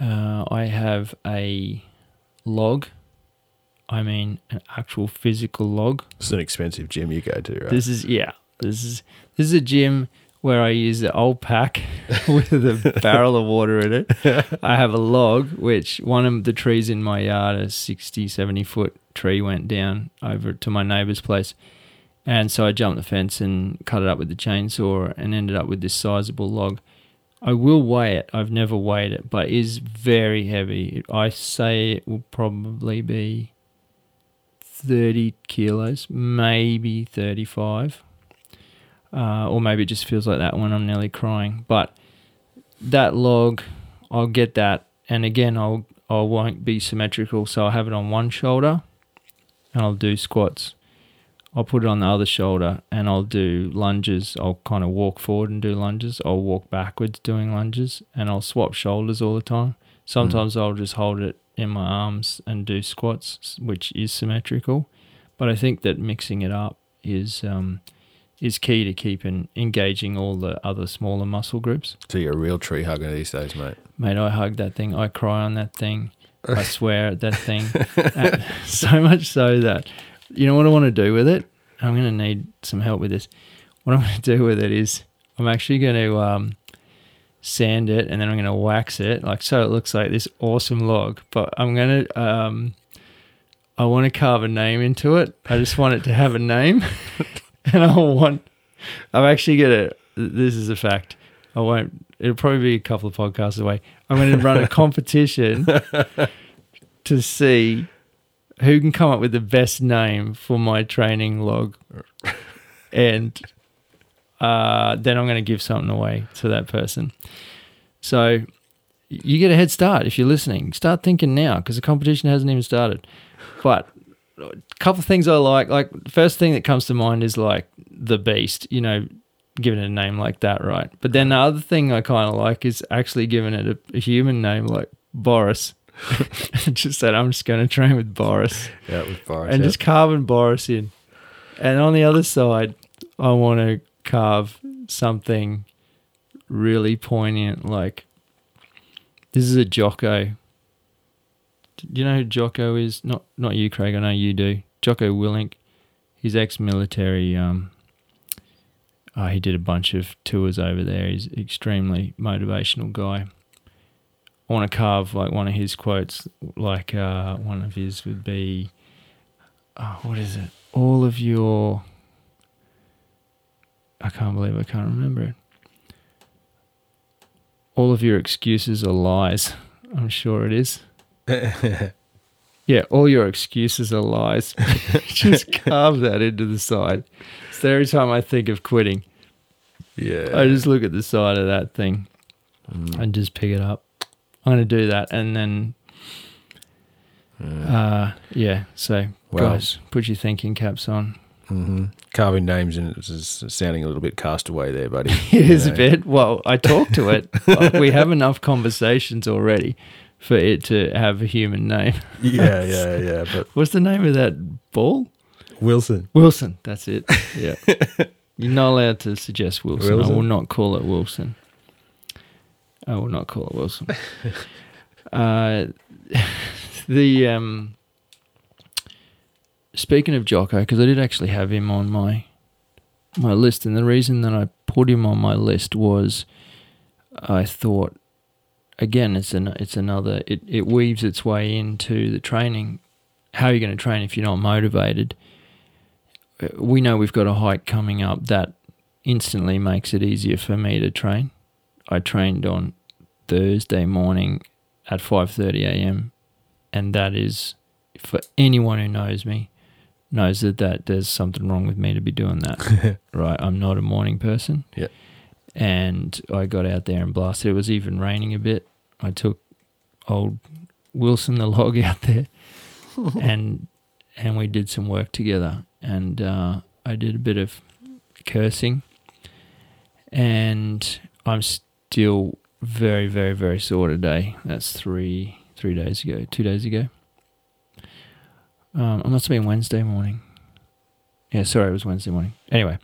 Uh, I have a log. I mean, an actual physical log. It's an expensive gym you go to, right? This is yeah. This is this is a gym where I use the old pack with a barrel of water in it. I have a log, which one of the trees in my yard, is 60, 70 foot tree, went down over to my neighbour's place. And so I jumped the fence and cut it up with the chainsaw and ended up with this sizable log. I will weigh it. I've never weighed it, but it is very heavy. I say it will probably be 30 kilos, maybe 35 uh, or maybe it just feels like that when I'm nearly crying. But that log, I'll get that, and again, I'll I won't be symmetrical, so I'll have it on one shoulder, and I'll do squats. I'll put it on the other shoulder, and I'll do lunges. I'll kind of walk forward and do lunges. I'll walk backwards doing lunges, and I'll swap shoulders all the time. Sometimes I'll just hold it in my arms and do squats, which is symmetrical. But I think that mixing it up is um, is key to keeping engaging all the other smaller muscle groups. so you're a real tree hugger these days, mate. Mate, I hug that thing. I cry on that thing. I swear at that thing. Uh, so much so that, you know what I want to do with it? I'm going to need some help with this. What I'm going to do with it is I'm actually going to um, sand it and then I'm going to wax it, like so it looks like this awesome log. But I'm going to, um, I want to carve a name into it. I just want it to have a name. and I want, I'm actually going to, this is a fact. I won't, it'll probably be a couple of podcasts away. I'm going to run a competition to see who can come up with the best name for my training log. And uh, then I'm going to give something away to that person. So you get a head start if you're listening. Start thinking now because the competition hasn't even started. But a couple of things I like. Like first thing that comes to mind is like the Beast. You know, giving it a name like that, right? But then the other thing I kind of like is actually giving it a, a human name like Boris. just said I'm just going to train with Boris Yeah, with Boris. and yeah. just carving Boris in. And on the other side, I want to carve something really poignant, like this is a Jocko. Do you know who Jocko is? Not not you, Craig. I know you do. Jocko Willink. He's ex-military. Um, uh, he did a bunch of tours over there. He's an extremely motivational guy. I want to carve like one of his quotes. Like uh, one of his would be, oh, what is it? All of your. I can't believe I can't remember it. All of your excuses are lies. I'm sure it is. Yeah, all your excuses are lies. Just carve that into the side. So every time I think of quitting, yeah. I just look at the side of that thing Mm. and just pick it up. I'm going to do that. And then, uh, yeah, so Wow. guys, put your thinking caps on. hmm Carving names and it's sounding a little bit castaway there, buddy. It is You a bit. Well, I talk to it. we have enough conversations already for it to have a human name. Yeah, yeah, yeah. But What's the name of that ball? Wilson. Wilson. That's it. Yeah. You're not allowed to suggest Wilson. I will not call it Wilson. I will not call it Wilson. uh, the um, speaking of Jocko, because I did actually have him on my my list, and the reason that I put him on my list was I thought again it's an it's another it, it weaves its way into the training. How are you going to train if you're not motivated? Uh, We know we've got a hike coming up that instantly makes it easier for me to train. I trained on Thursday morning at 5:30 a.m. and that is for anyone who knows me knows that, that there's something wrong with me to be doing that. right, I'm not a morning person. Yeah. And I got out there and blasted. It was even raining a bit. I took old Wilson the log out there and and we did some work together and uh, I did a bit of cursing and I'm still very very very sore today. That's three three days ago, two days ago. Um, it must have been Wednesday morning. Yeah, sorry, it was Wednesday morning. Anyway,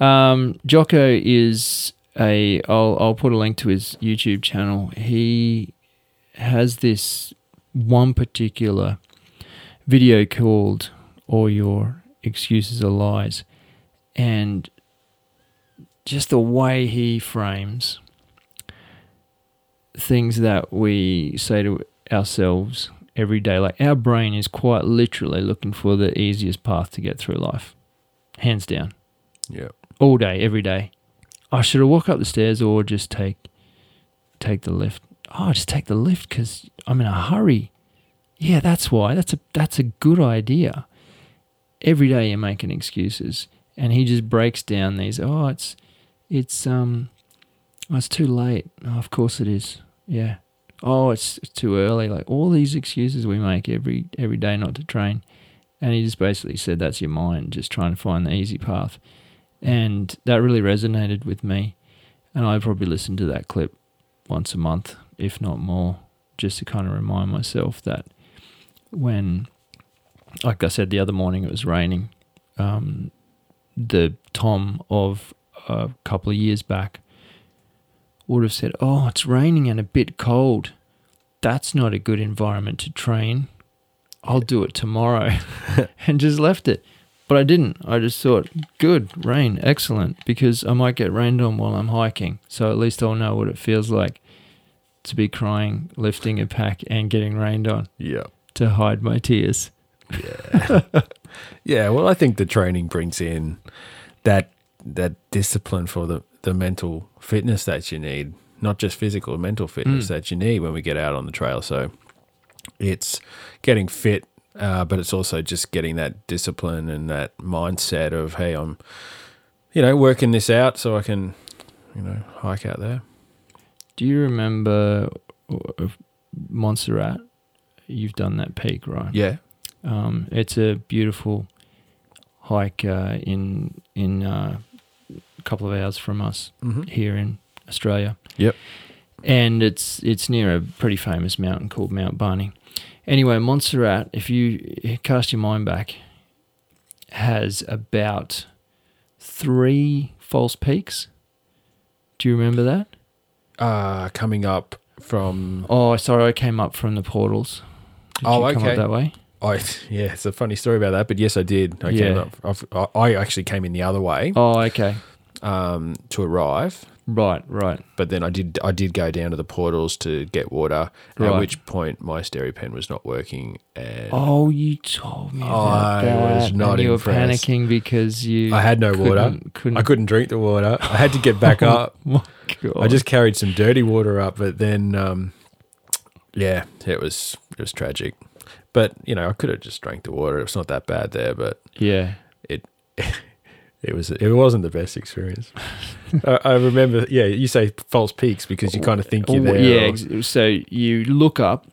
um, Jocko is a. I'll I'll put a link to his YouTube channel. He has this one particular video called "All Your Excuses Are Lies," and just the way he frames things that we say to ourselves every day. Like our brain is quite literally looking for the easiest path to get through life, hands down, Yeah. all day, every day. I should have walked up the stairs or just take take the lift. Oh, just take the lift because I'm in a hurry. Yeah, that's why. That's a that's a good idea. Every day you're making excuses, and he just breaks down these. Oh, it's it's um, oh, it's too late. Oh, of course it is. Yeah. Oh, it's, it's too early. Like all these excuses we make every every day not to train, and he just basically said that's your mind just trying to find the easy path, and that really resonated with me, and I probably listen to that clip once a month, if not more, just to kind of remind myself that when, like I said the other morning, it was raining. Um, the Tom of a couple of years back would have said, "Oh, it's raining and a bit cold. That's not a good environment to train. I'll do it tomorrow." and just left it. But I didn't. I just thought, "Good, rain, excellent," because I might get rained on while I'm hiking. So at least I'll know what it feels like to be crying, lifting a pack and getting rained on Yeah. To hide my tears. Yeah. yeah. Well, I think the training brings in that that discipline for the the mental fitness that you need, not just physical, mental fitness Mm. that you need when we get out on the trail. So it's getting fit, uh, but it's also just getting that discipline and that mindset of hey, I'm, you know, working this out so I can, you know, hike out there. Do you remember Montserrat? You've done that peak, right? Yeah. Um, it's a beautiful hike uh, in in uh, a couple of hours from us Mm-hmm. here in Australia. Yep. And it's it's near a pretty famous mountain called Mount Barney. Anyway, Montserrat, if you cast your mind back, has about three false peaks. Do you remember that? Uh, coming up from. Oh, sorry, I came up from the portals. Did Oh, you come okay. up that way? I yeah, it's a funny story about that, but yes, I did. I came Yeah. up. I've, I actually came in the other way Oh, okay. um, to arrive, Right, right. but then I did I did go down to the portals to get water. Right. At which point my SteriPEN was not working, and Oh, you told me I that. was not and you impressed. were panicking because you. I had no water. couldn't- Couldn't, I couldn't drink the water. I had to get back up. My God. I just carried some dirty water up, but then, um, yeah, it was it was tragic. But you know, I could have just drank the water. It's not that bad there, but yeah. it it was it wasn't the best experience. I, I remember, yeah, you say false peaks because you kind of think you're there. Yeah. or- So you look up,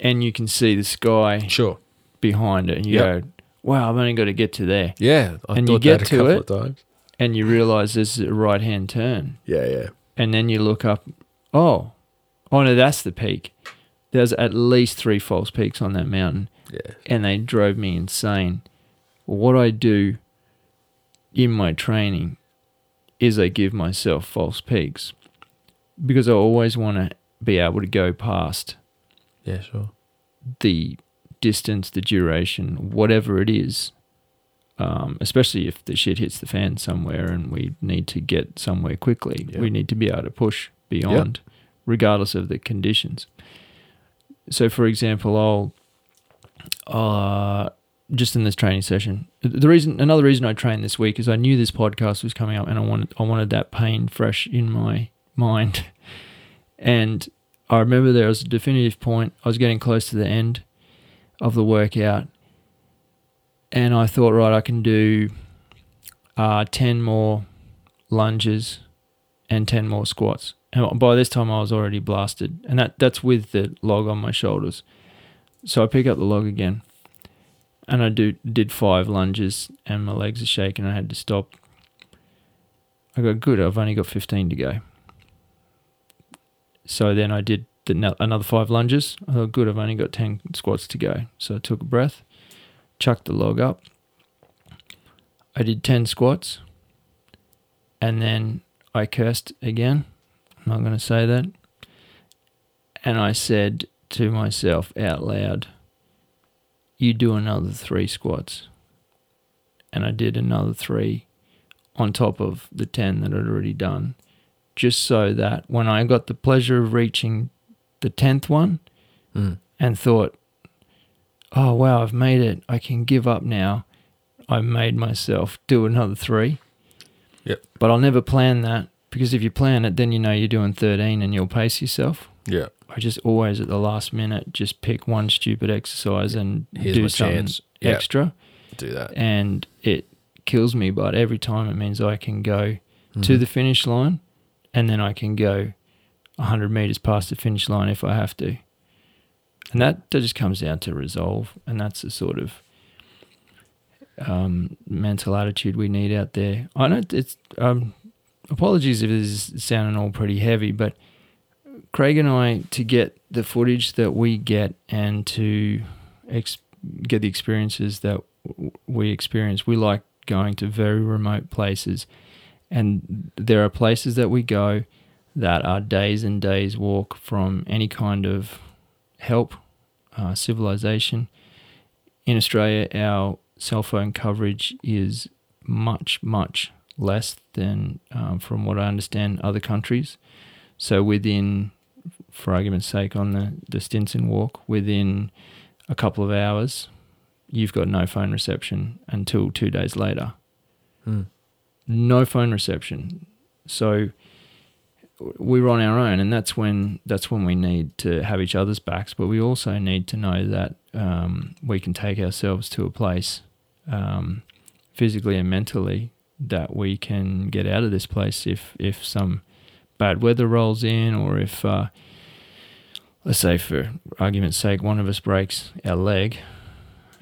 and you can see the sky sure. behind it, and you Yep. go, "Wow, I've only got to get to there." Yeah, I And you get to couple it. of times. And you realize this is a right hand turn, Yeah, yeah, and then you look up. Oh, oh no, that's the peak. There's at least three false peaks on that mountain. yeah. and they drove me insane. What I do in my training is I give myself false peaks because I always want to be able to go past Yeah, sure. the distance, the duration, whatever it is. Um, especially if the shit hits the fan somewhere and we need to get somewhere quickly, Yeah. we need to be able to push beyond, regardless of the conditions. So, for example, I'll uh, just in this training session. The reason, another reason I trained this week is I knew this podcast was coming up, and I wanted, I wanted that pain fresh in my mind. And I remember there was a definitive point. I was getting close to the end of the workout, and I thought, right, I can do uh, ten more lunges and ten more squats. And by this time, I was already blasted, and that that's with the log on my shoulders. So I pick up the log again, and I do did five lunges, and my legs are shaking. I had to stop. I go good. I've only got fifteen to go. So then I did the, another five lunges. I thought good. I've only got ten squats to go. So I took a breath, chucked the log up. I did ten squats, and then I cursed again. I'm not going to say that. And I said to myself out loud, You do another three squats. And I did another three on top of the 10 that I'd already done, just so that when I got the pleasure of reaching the 10th one Mm. and thought, Oh, wow, I've made it. I can give up now. I made myself do another three. Yep. But I'll never plan that because if you plan it, then you know you're doing 13 and you'll pace yourself. Yeah. I just always at the last minute just pick one stupid exercise and Here's do something extra, Do that. and it kills me. But every time it means I can go to Mhm. the finish line, and then I can go hundred meters past the finish line if I have to. And that, that just comes down to resolve, and that's the sort of um, mental attitude we need out there. I know it's um, apologies if this is sounding all pretty heavy, but Craig and I to get the footage that we get and to ex- get the experiences that w- we experience, we like going to very remote places, and there are places that we go that are days and days walk from any kind of help, uh, civilization. In Australia, our cell phone coverage is much, much less than, um, from what I understand, other countries. So within, for argument's sake, on the, the Stinson walk, within a couple of hours, you've got no phone reception until two days later. Mm. No phone reception. So we're on our own, and that's when that's when we need to have each other's backs. But we also need to know that um, we can take ourselves to a place, um, physically and mentally, that we can get out of this place if if some bad weather rolls in, or if uh, let's say for argument's sake, one of us breaks our leg,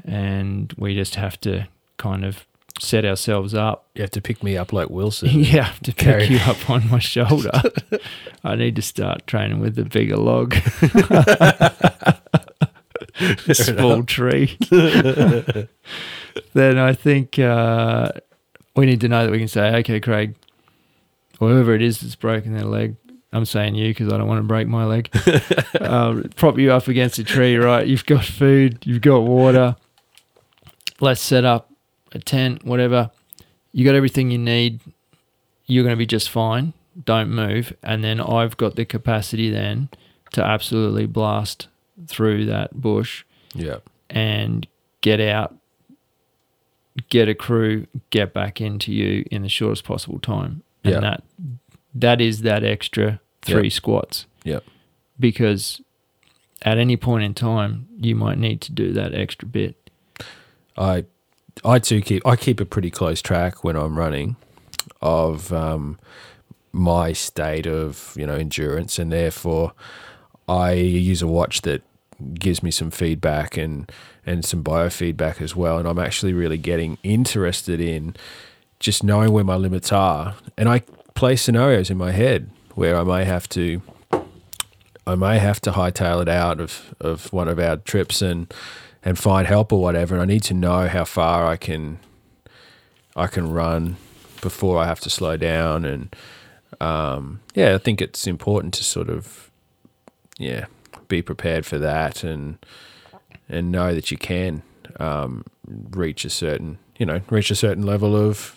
and we just have to kind of set ourselves up. You have to pick me up like Wilson. yeah, to Carry- pick you up on my shoulder. I need to start training with a bigger log. a small tree. then I think uh, we need to know that we can say, okay, Craig, whoever it is that's broken their leg, I'm saying you because I don't want to break my leg. um, prop you up against a tree, right? You've got food, you've got water. Let's set up a tent, whatever. You got everything you need. You're going to be just fine. Don't move. And then I've got the capacity then to absolutely blast through that bush Yeah. and get out, get a crew, get back into you in the shortest possible time. And Yeah. that that is that extra three Yep. squats. Yep. Because at any point in time, you might need to do that extra bit. I I too keep I keep a pretty close track when I'm running of um, my state of you know endurance, and therefore I use a watch that gives me some feedback and and some biofeedback as well. And I'm actually really getting interested in just knowing where my limits are, and I play scenarios in my head where I may have to. I may have to hightail it out of, of one of our trips and and find help or whatever. And I need to know how far I can I can run before I have to slow down. And um, yeah, I think it's important to sort of yeah be prepared for that and and know that you can um, reach a certain you know reach a certain level of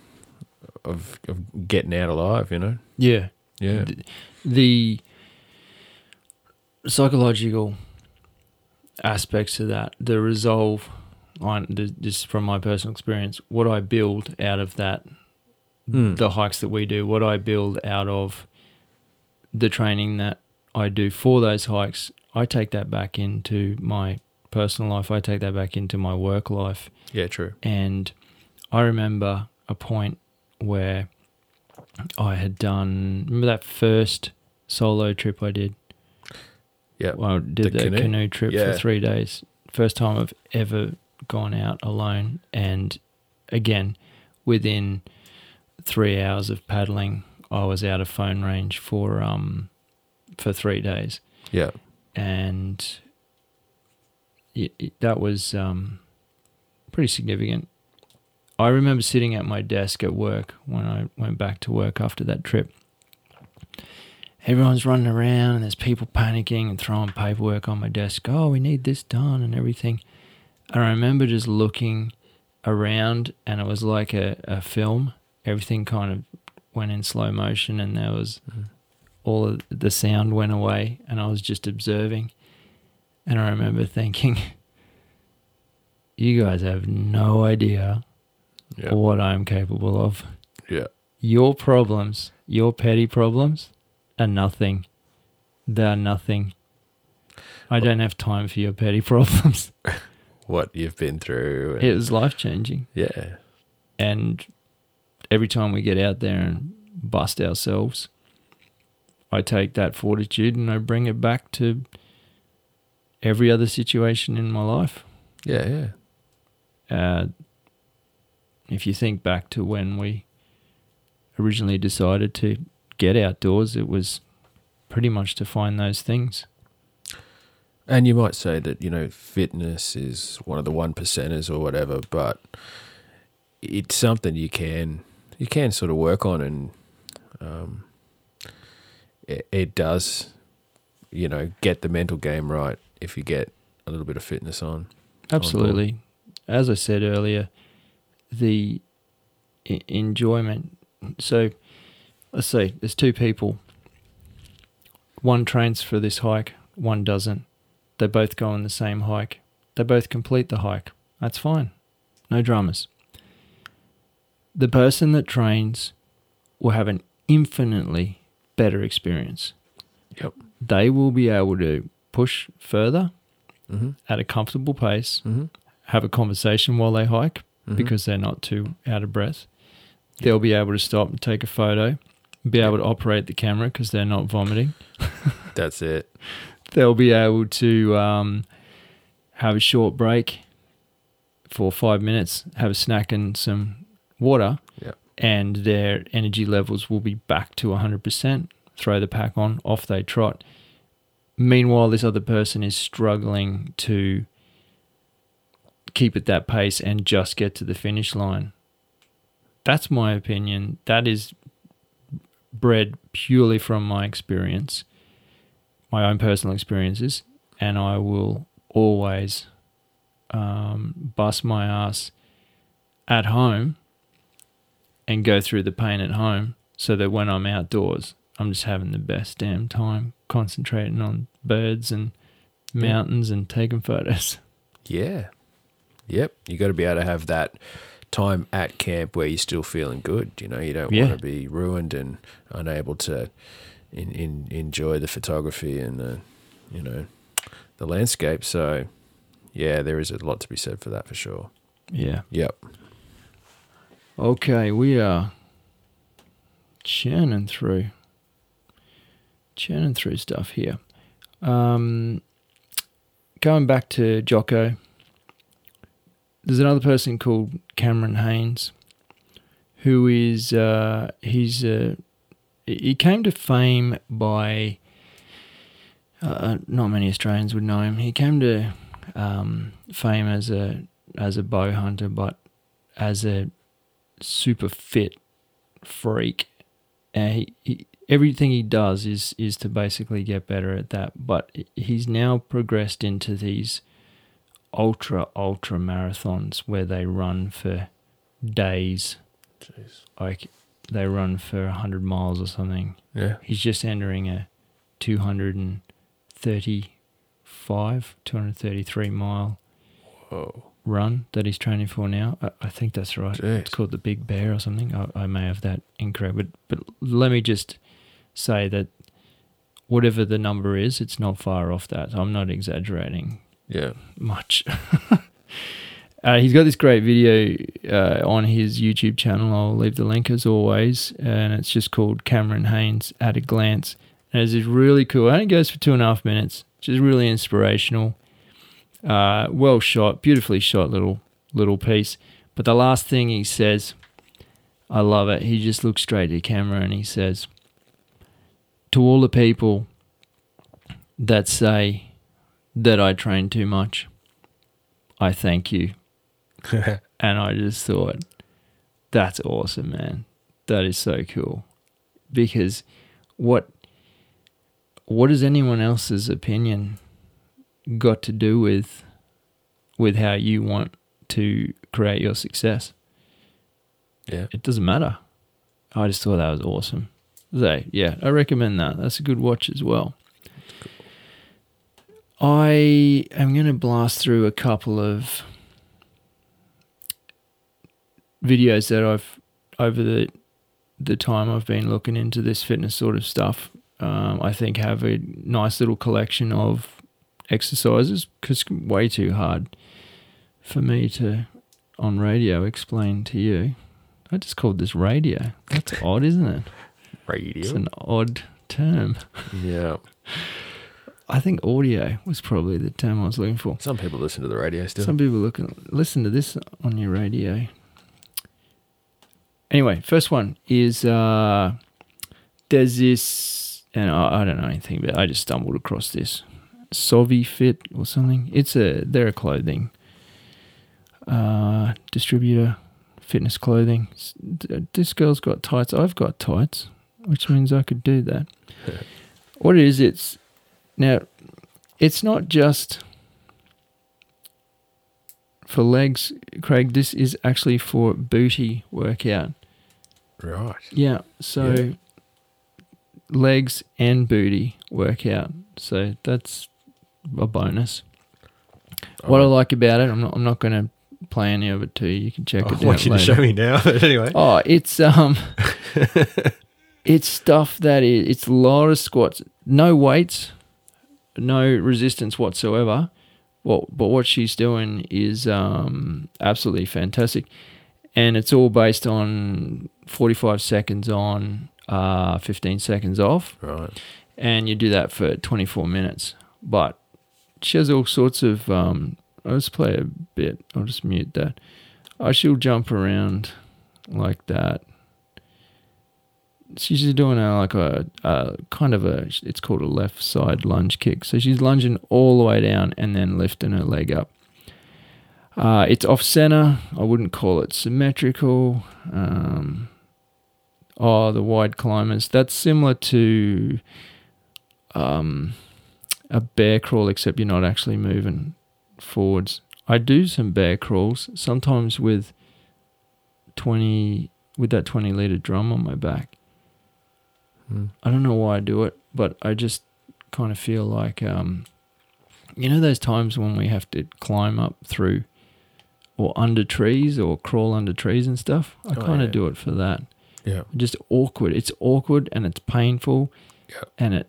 of of getting out alive. You know, Yeah. yeah, Th- The psychological aspects of that, the resolve, on just from my personal experience, what I build out of that, Hmm. the hikes that we do, what I build out of the training that I do for those hikes, I take that back into my personal life. I take that back into my work life. yeah, true. And I remember a point where I had done, remember that first solo trip I did? Yeah, Well, I did The canoe? canoe? trip Yeah. for three days. First time I've ever gone out alone. And again, within three hours of paddling, I was out of phone range for um for three days yeah, and it, it- that was um, pretty significant. I remember sitting at my desk at work when I went back to work after that trip. Everyone's running around and there's people panicking and throwing paperwork on my desk. Oh, we need this done and everything. And I remember just looking around and it was like a, a film. Everything kind of went in slow motion and there was Mhm. All of the sound went away and I was just observing. And I remember thinking, you guys have no idea yeah, what I'm capable of. yeah. Your problems, your petty problems, are nothing. They're nothing. I don't have time for your petty problems. What you've been through. and- It was life changing. yeah, And every time we get out there and bust ourselves, I take that fortitude and I bring it back to every other situation in my life. yeah, yeah. Uh, if you think back to when we originally decided to get outdoors, it was pretty much to find those things. And you might say that, you know, fitness is one of the one percenters or whatever, but it's something you can you can sort of work on and um, it, it does, you know, get the mental game right if you get a little bit of fitness on. Absolutely. As I said earlier, the e- enjoyment. So let's say there's two people. One trains for this hike, one doesn't. They both go on the same hike. They both complete the hike. That's fine. No dramas. The person that trains will have an infinitely better experience. Yep. They will be able to push further Mm-hmm. at a comfortable pace Mm-hmm. have a conversation while they hike Mm-hmm. because they're not too out of breath. They'll be able to stop and take a photo, be able to operate the camera because they're not vomiting. that's it. They'll be able to um, have a short break for five minutes, have a snack and some water, Yep. And their energy levels will be back to 100%. Throw the pack on, off they trot. Meanwhile, this other person is struggling to keep at that pace and just get to the finish line. That's my opinion. That is bred purely from my experience, my own personal experiences, and I will always um, bust my ass at home and go through the pain at home so that when I'm outdoors, I'm just having the best damn time concentrating on birds and mountains and taking photos. Yeah. Yep. You got to be able to have that time at camp where you're still feeling good. You know, you don't Yeah. want to be ruined and unable to in, in, enjoy the photography and the, you know, the landscape. So, yeah, there is a lot to be said for that for sure. Yeah. Yep. Okay, we are churning through, churning through stuff here. Um, going back to Jocko, there's another person called Cameron Hanes, who is uh, he's uh, he came to fame by uh, not many Australians would know him. He came to um, fame as a as a bow hunter, but as a super fit freak. And he, he, everything he does is is to basically get better at that. But he's now progressed into these ultra ultra marathons where they run for days. Jeez. Like they run for hundred miles or something. Yeah. He's just entering a two hundred and thirty-five, two hundred thirty-three mile Whoa. Run that he's training for now. I, I think that's right. Jeez. It's called the Big Bear or something. I, I may have that incorrect, but but let me just say that whatever the number is, it's not far off that. I'm not exaggerating Yeah. much. uh, he's got this great video uh, on his YouTube channel. I'll leave the link as always, and it's just called Cameron Hanes at a glance. And it's really cool. It only goes for two and a half minutes. Just really inspirational. Uh, well shot, beautifully shot little little piece. But the last thing he says, I love it. He just looks straight at the camera and he says, "To all the people that say that I train too much, I thank you." And I just thought, that's awesome, man. That is so cool. Because what what has anyone else's opinion got to do with with how you want to create your success? yeah. It doesn't matter. I just thought that was awesome. So yeah, I recommend that. That's a good watch as well. I am going to blast through a couple of videos that I've over the the time I've been looking into this fitness sort of stuff. Um, I think have a nice little collection of exercises because way too hard for me to on radio explain to you. I just called this radio. That's odd, isn't it? Radio. It's an odd term. Yeah. I think audio was probably the term I was looking for. Some people listen to the radio still. Some people look listen to this on your radio. Anyway, first one is uh, there's this, and I, I don't know anything, but I just stumbled across this Sovi Fit or something. It's a they're a clothing uh, distributor, fitness clothing. This girl's got tights. I've got tights, which means I could do that. what it is, it's now, it's not just for legs, Craig. This is actually for booty workout. right. Yeah. So Yeah. legs and booty workout. So that's a bonus. What I like about it, I'm not. I'm not going to play any of it to you. You can check I it out want you to show me now. But anyway. Oh, it's um, it's stuff that is. It's a lot of squats, no weights, no resistance whatsoever. Well, but what she's doing is um absolutely fantastic, and it's all based on forty five seconds on, uh, fifteen seconds off, Right. and you do that for twenty four minutes. But she has all sorts of um Let's play a bit. I'll just mute that. Oh, she'll jump around like that. She's just doing a, like a, a kind of a, it's called a left side lunge kick. So she's lunging all the way down and then lifting her leg up. Uh, it's off center. I wouldn't call it symmetrical. Um, oh, the wide climbers. That's similar to um, a bear crawl, except you're not actually moving forwards. I do some bear crawls sometimes with twenty with that twenty liter drum on my back. Mm. I don't know why I do it, but I just kind of feel like um, you know those times when we have to climb up through or under trees or crawl under trees and stuff. I Oh, kind of yeah. do it for that. Yeah. Just awkward. It's awkward and it's painful Yeah. and it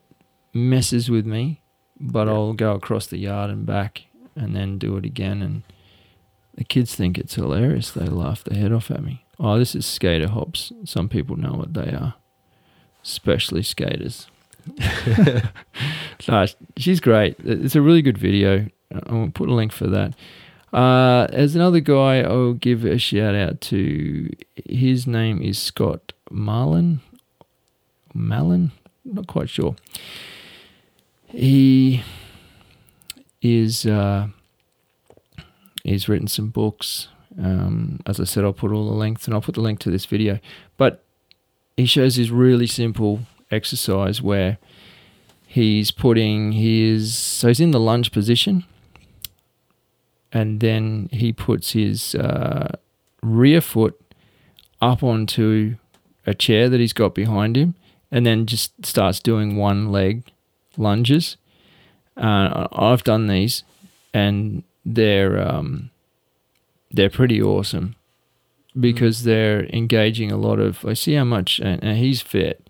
messes with me, but. I'll go across the yard and back and then do it again and the kids think it's hilarious. They laugh their head off at me. Oh, this is skater hops. Some people know what they are, especially skaters. no, she's great. It's a really good video. I'll put a link for that. Uh, there's another guy I'll give a shout out to. His name is Scott Marlin. Malin? Not quite sure. He is. Uh, he's written some books. Um, as I said, I'll put all the links and I'll put the link to this video. But he shows this really simple exercise where he's putting his. So he's in the lunge position and then he puts his uh, rear foot up onto a chair that he's got behind him, and then just starts doing one leg lunges. Uh, I've done these, and they're um, they're pretty awesome because they're engaging a lot of. I see how much, and, and he's fit.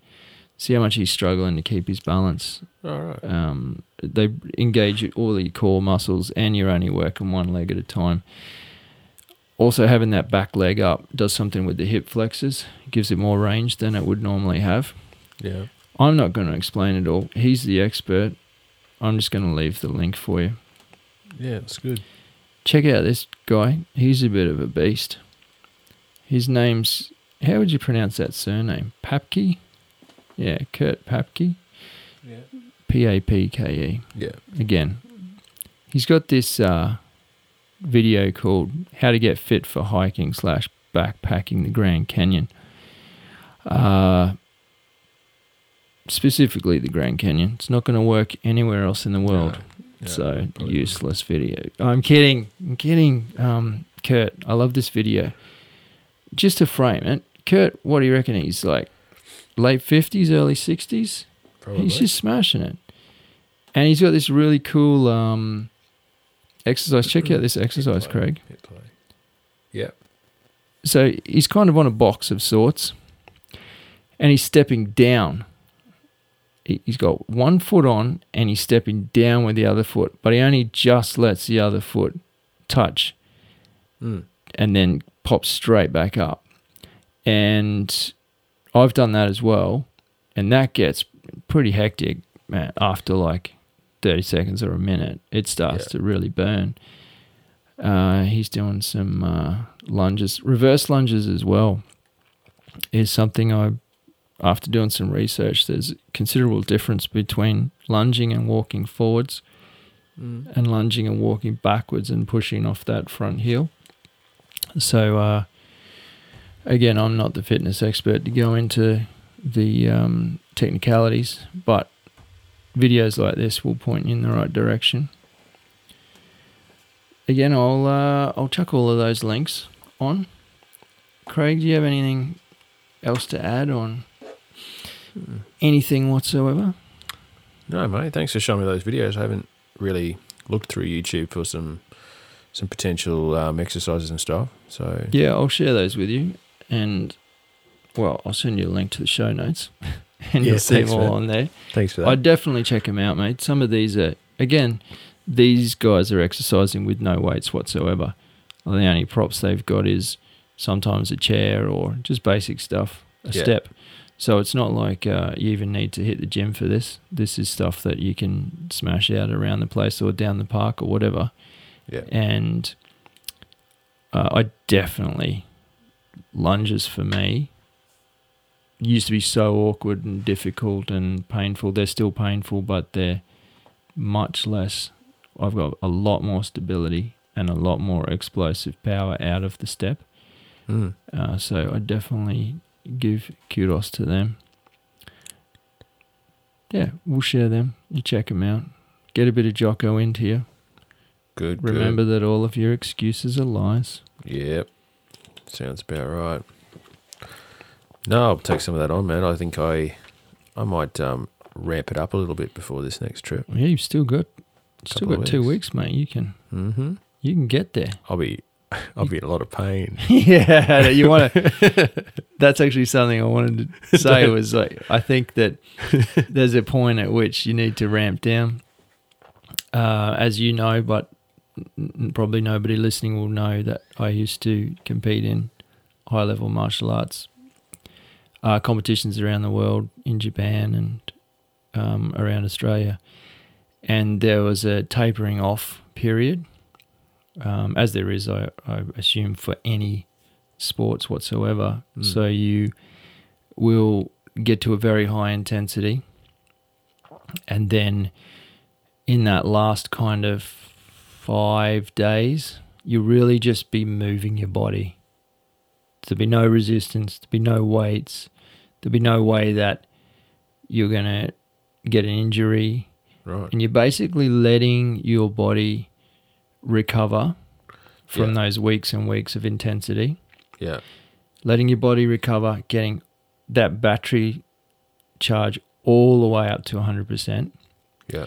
See how much he's struggling to keep his balance All right. um, they engage all your core muscles and you're only working one leg at a time. Also, having that back leg up does something with the hip flexors, gives it more range than it would normally have. Yeah. I'm not going to explain it all. He's the expert. I'm just going to leave the link for you. Yeah, it's good. Check out this guy. He's a bit of a beast. His name's, how would you pronounce that surname? Papke? Yeah, Kurt Papke. Yeah. P A P K E. Yeah. again, he's got this uh, video called "How to Get Fit for Hiking slash Backpacking the Grand Canyon." Uh, specifically, the Grand Canyon. It's not going to work anywhere else in the world. Yeah, so useless video. I'm kidding. I'm kidding. Um, Kurt, I love this video. Just to frame it, Kurt, what do you reckon? He's like late fifties, early sixties. Probably. He's just smashing it. And he's got this really cool um, exercise. Check out this exercise, Craig. Yeah. So he's kind of on a box of sorts and he's stepping down. He- He's got one foot on and he's stepping down with the other foot, but he only just lets the other foot touch Mm. and then pops straight back up. And I've done that as well. And that gets pretty hectic man, after like 30 seconds or a minute. It starts Yeah. to really burn. Uh, he's doing some uh, lunges, reverse lunges as well. Is something I, after doing some research, there's a considerable difference between lunging and walking forwards Mm. and lunging and walking backwards and pushing off that front heel. So, uh, again, I'm not the fitness expert to go into the um, technicalities, but videos like this will point you in the right direction. Again, I'll uh, I'll chuck all of those links on. Craig, do you have anything else to add on Anything whatsoever? No, mate. Thanks for showing me those videos. I haven't really looked through YouTube for some some potential um, exercises and stuff. So Yeah, I'll share those with you, and well, I'll send you a link to the show notes, and you'll see them all on there. thanks for that. I'd definitely check them out, mate. Some of these are again, these guys are exercising with no weights whatsoever. The only props they've got is sometimes a chair or just basic stuff, a Yeah. step. So it's not like uh, you even need to hit the gym for this. This is stuff that you can smash out around the place or down the park or whatever. Yeah. And uh, I definitely lunges for me used to be so awkward and difficult and painful. They're still painful, but they're much less. I've got a lot more stability and a lot more explosive power out of the step. Mm. Uh, so I definitely give kudos to them. Yeah, we'll share them. You check them out. Get a bit of Jocko into you. Good. Remember that all of your excuses are lies. Yep. Sounds about right. No, I'll take some of that on, man. I think I, I might um, ramp it up a little bit before this next trip. Yeah, you've still got still got two weeks. weeks, mate. You can Mm-hmm. you can get there. I'll be, I'll be in a lot of pain. yeah, you want to. That's actually something I wanted to say. Was like I think that there's a point at which you need to ramp down, uh, as you know, but probably nobody listening will know that I used to compete in high level martial arts uh, competitions around the world, in Japan and um, around Australia, and there was a tapering off period um, as there is, I, I assume, for any sports whatsoever. Mm. So you will get to a very high intensity, and then in that last kind of five days, you really just be moving your body. There'll be no resistance, there'll be no weights, there'll be no way that you're going to get an injury Right. and you're basically letting your body recover from Yeah. those weeks and weeks of intensity, Yeah. letting your body recover, getting that battery charge all the way up to 100%, Yeah.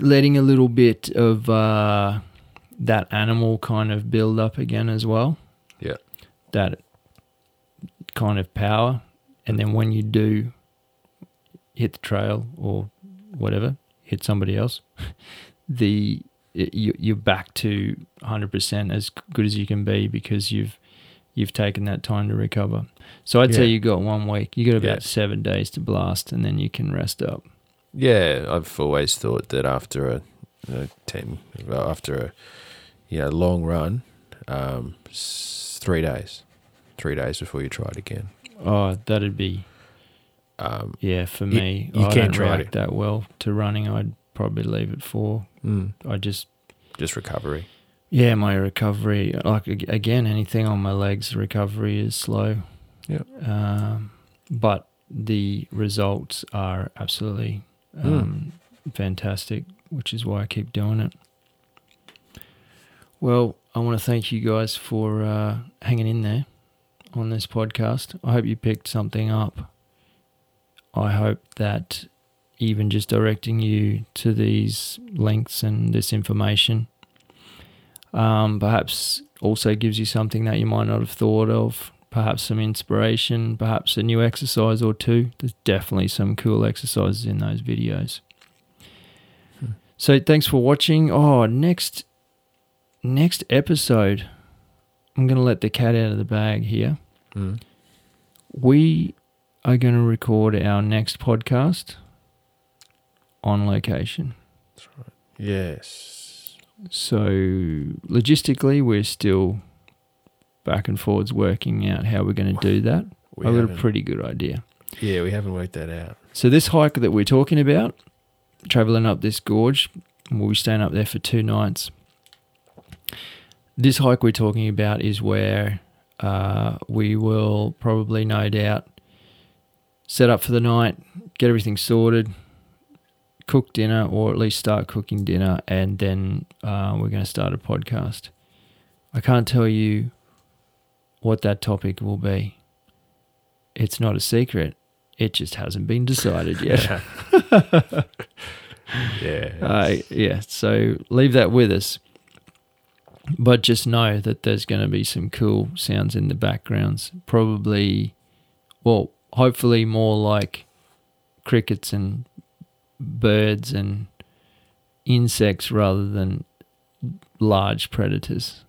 letting a little bit of uh, that animal kind of build up again as well. Yeah. That kind of power. And then when you do hit the trail or whatever, hit somebody else, the you, you're back to 100% as good as you can be because you've you've taken that time to recover. So I'd say Yeah. you got one week. You got about Yeah. seven days to blast, and then you can rest up. Yeah, I've always thought that after a, a ten, after a you know long run, um, three days, three days before you try it again. Oh, that'd be Um, yeah for You- me. you I can't don't try react it. that well to running. I'd probably leave it for. mm, I just just recovery. yeah, my recovery. Like again, anything on my legs, recovery is slow. Yep. Um, but the results are absolutely um, fantastic, which is why I keep doing it. Well, I want to thank you guys for uh, hanging in there on this podcast. I hope you picked something up. I hope that even just directing you to these links and this information um, perhaps also gives you something that you might not have thought of. Perhaps some inspiration, perhaps a new exercise or two. There's definitely some cool exercises in those videos. Hmm. So thanks for watching. Oh, next next episode, I'm gonna let the cat out of the bag here. Mm. We are gonna record our next podcast on location. Yes. So logistically, we're still back and forwards working out how we're going to do that. We I've got a pretty good idea. yeah, we haven't worked that out. So this hike that we're talking about, traveling up this gorge, we'll be staying up there for two nights. This hike we're talking about is where uh, we will probably, no doubt, set up for the night, get everything sorted, cook dinner, or at least start cooking dinner, and then uh, we're going to start a podcast. I can't tell you what that topic will be. It's not a secret. It just hasn't been decided yet. yeah. Uh, yeah, so leave that with us. But just know that there's going to be some cool sounds in the backgrounds. Probably, well, hopefully more like crickets and birds and insects rather than large predators.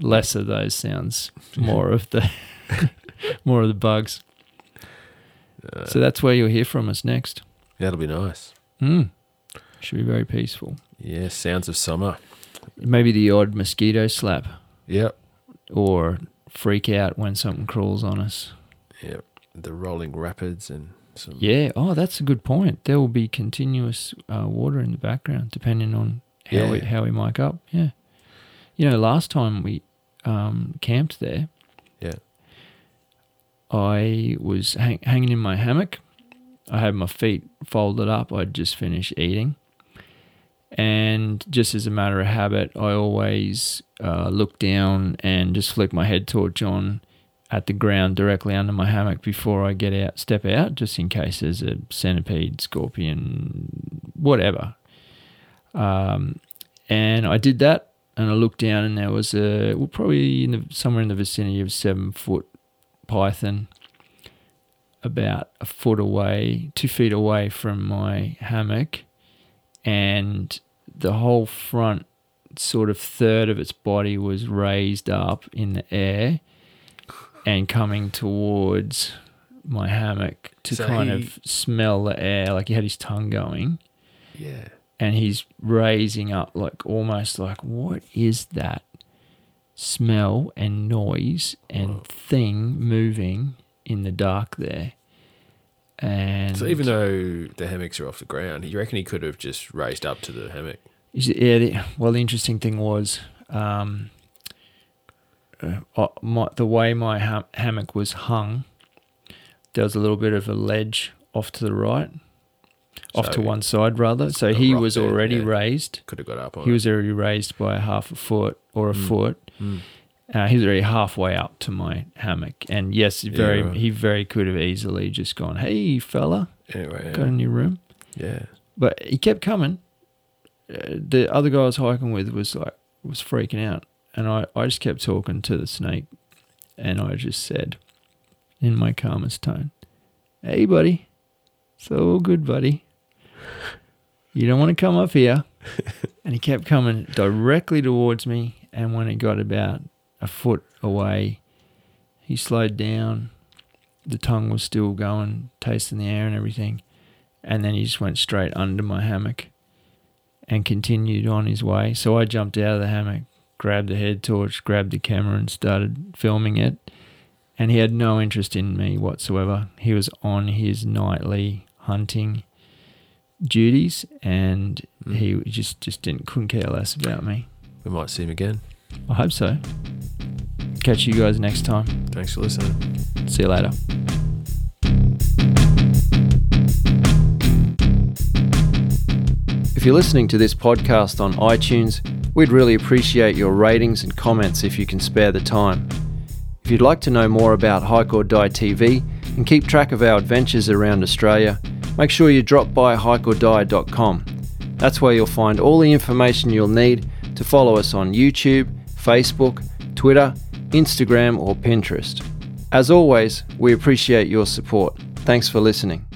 Less of those sounds, more of the more of the bugs. Uh, So that's where you'll hear from us next. that'll be nice. Mm. Should be very peaceful. Yeah, sounds of summer. maybe the odd mosquito slap Yep. or freak out when something crawls on us. Yep. The rolling rapids and Yeah. Oh, that's a good point. There will be continuous uh, water in the background depending on how we how we mic up. Yeah. You know, last time we um, camped there, Yeah. I was hang- hanging in my hammock. I had my feet folded up. I'd just finished eating. And just as a matter of habit, I always uh, look down and just flick my head toward John at the ground directly under my hammock before I get out, step out, just in case there's a centipede, scorpion, whatever. Um, and I did that, and I looked down, and there was a well, probably in the, somewhere in the vicinity of seven foot python about a foot away, two feet away from my hammock, and the whole front sort of third of its body was raised up in the air and coming towards my hammock to So kind he- of smell the air, like he had his tongue going Yeah. and he's raising up like almost like what is that smell and noise and Whoa. thing moving in the dark there and So even though the hammocks are off the ground, you reckon he could have just raised up to the hammock? Is it- yeah, the, well, the interesting thing was um, uh, uh, my, the way my ham- hammock was hung. There was a little bit of a ledge off to the right, off So to one side rather. So he was there, already yeah. raised. Could have got up on He it. was already raised by a half a foot or a Mm. foot. Mm. Uh, he was already halfway up to my hammock, and yes, he very right. he very could have easily just gone, "Hey, fella, Anyway, got a new room." yeah. But he kept coming. Uh, the other guy I was hiking with was like was freaking out, and I I just kept talking to the snake, and I just said, in my calmest tone, "Hey, buddy, it's all good, buddy. You don't want to come up here." and he kept coming directly towards me, and when it got about a foot away, he slowed down. The tongue was still going, tasting the air and everything. And then he just went straight under my hammock and continued on his way. So I jumped out of the hammock, grabbed the head torch, grabbed the camera, and started filming it. And he had no interest in me whatsoever. He was on his nightly hunting duties, and Mm. he just just didn't couldn't care less about me. We might see him again. I hope so. Catch you guys next time. Thanks for listening. See you later. You're listening to this podcast on iTunes, we'd really appreciate your ratings and comments if you can spare the time. If you'd like to know more about Hike or Die TV and keep track of our adventures around Australia, make sure you drop by hikeordie.com. That's where you'll find all the information you'll need to follow us on YouTube, Facebook, Twitter, Instagram, or Pinterest. As always, we appreciate your support. Thanks for listening.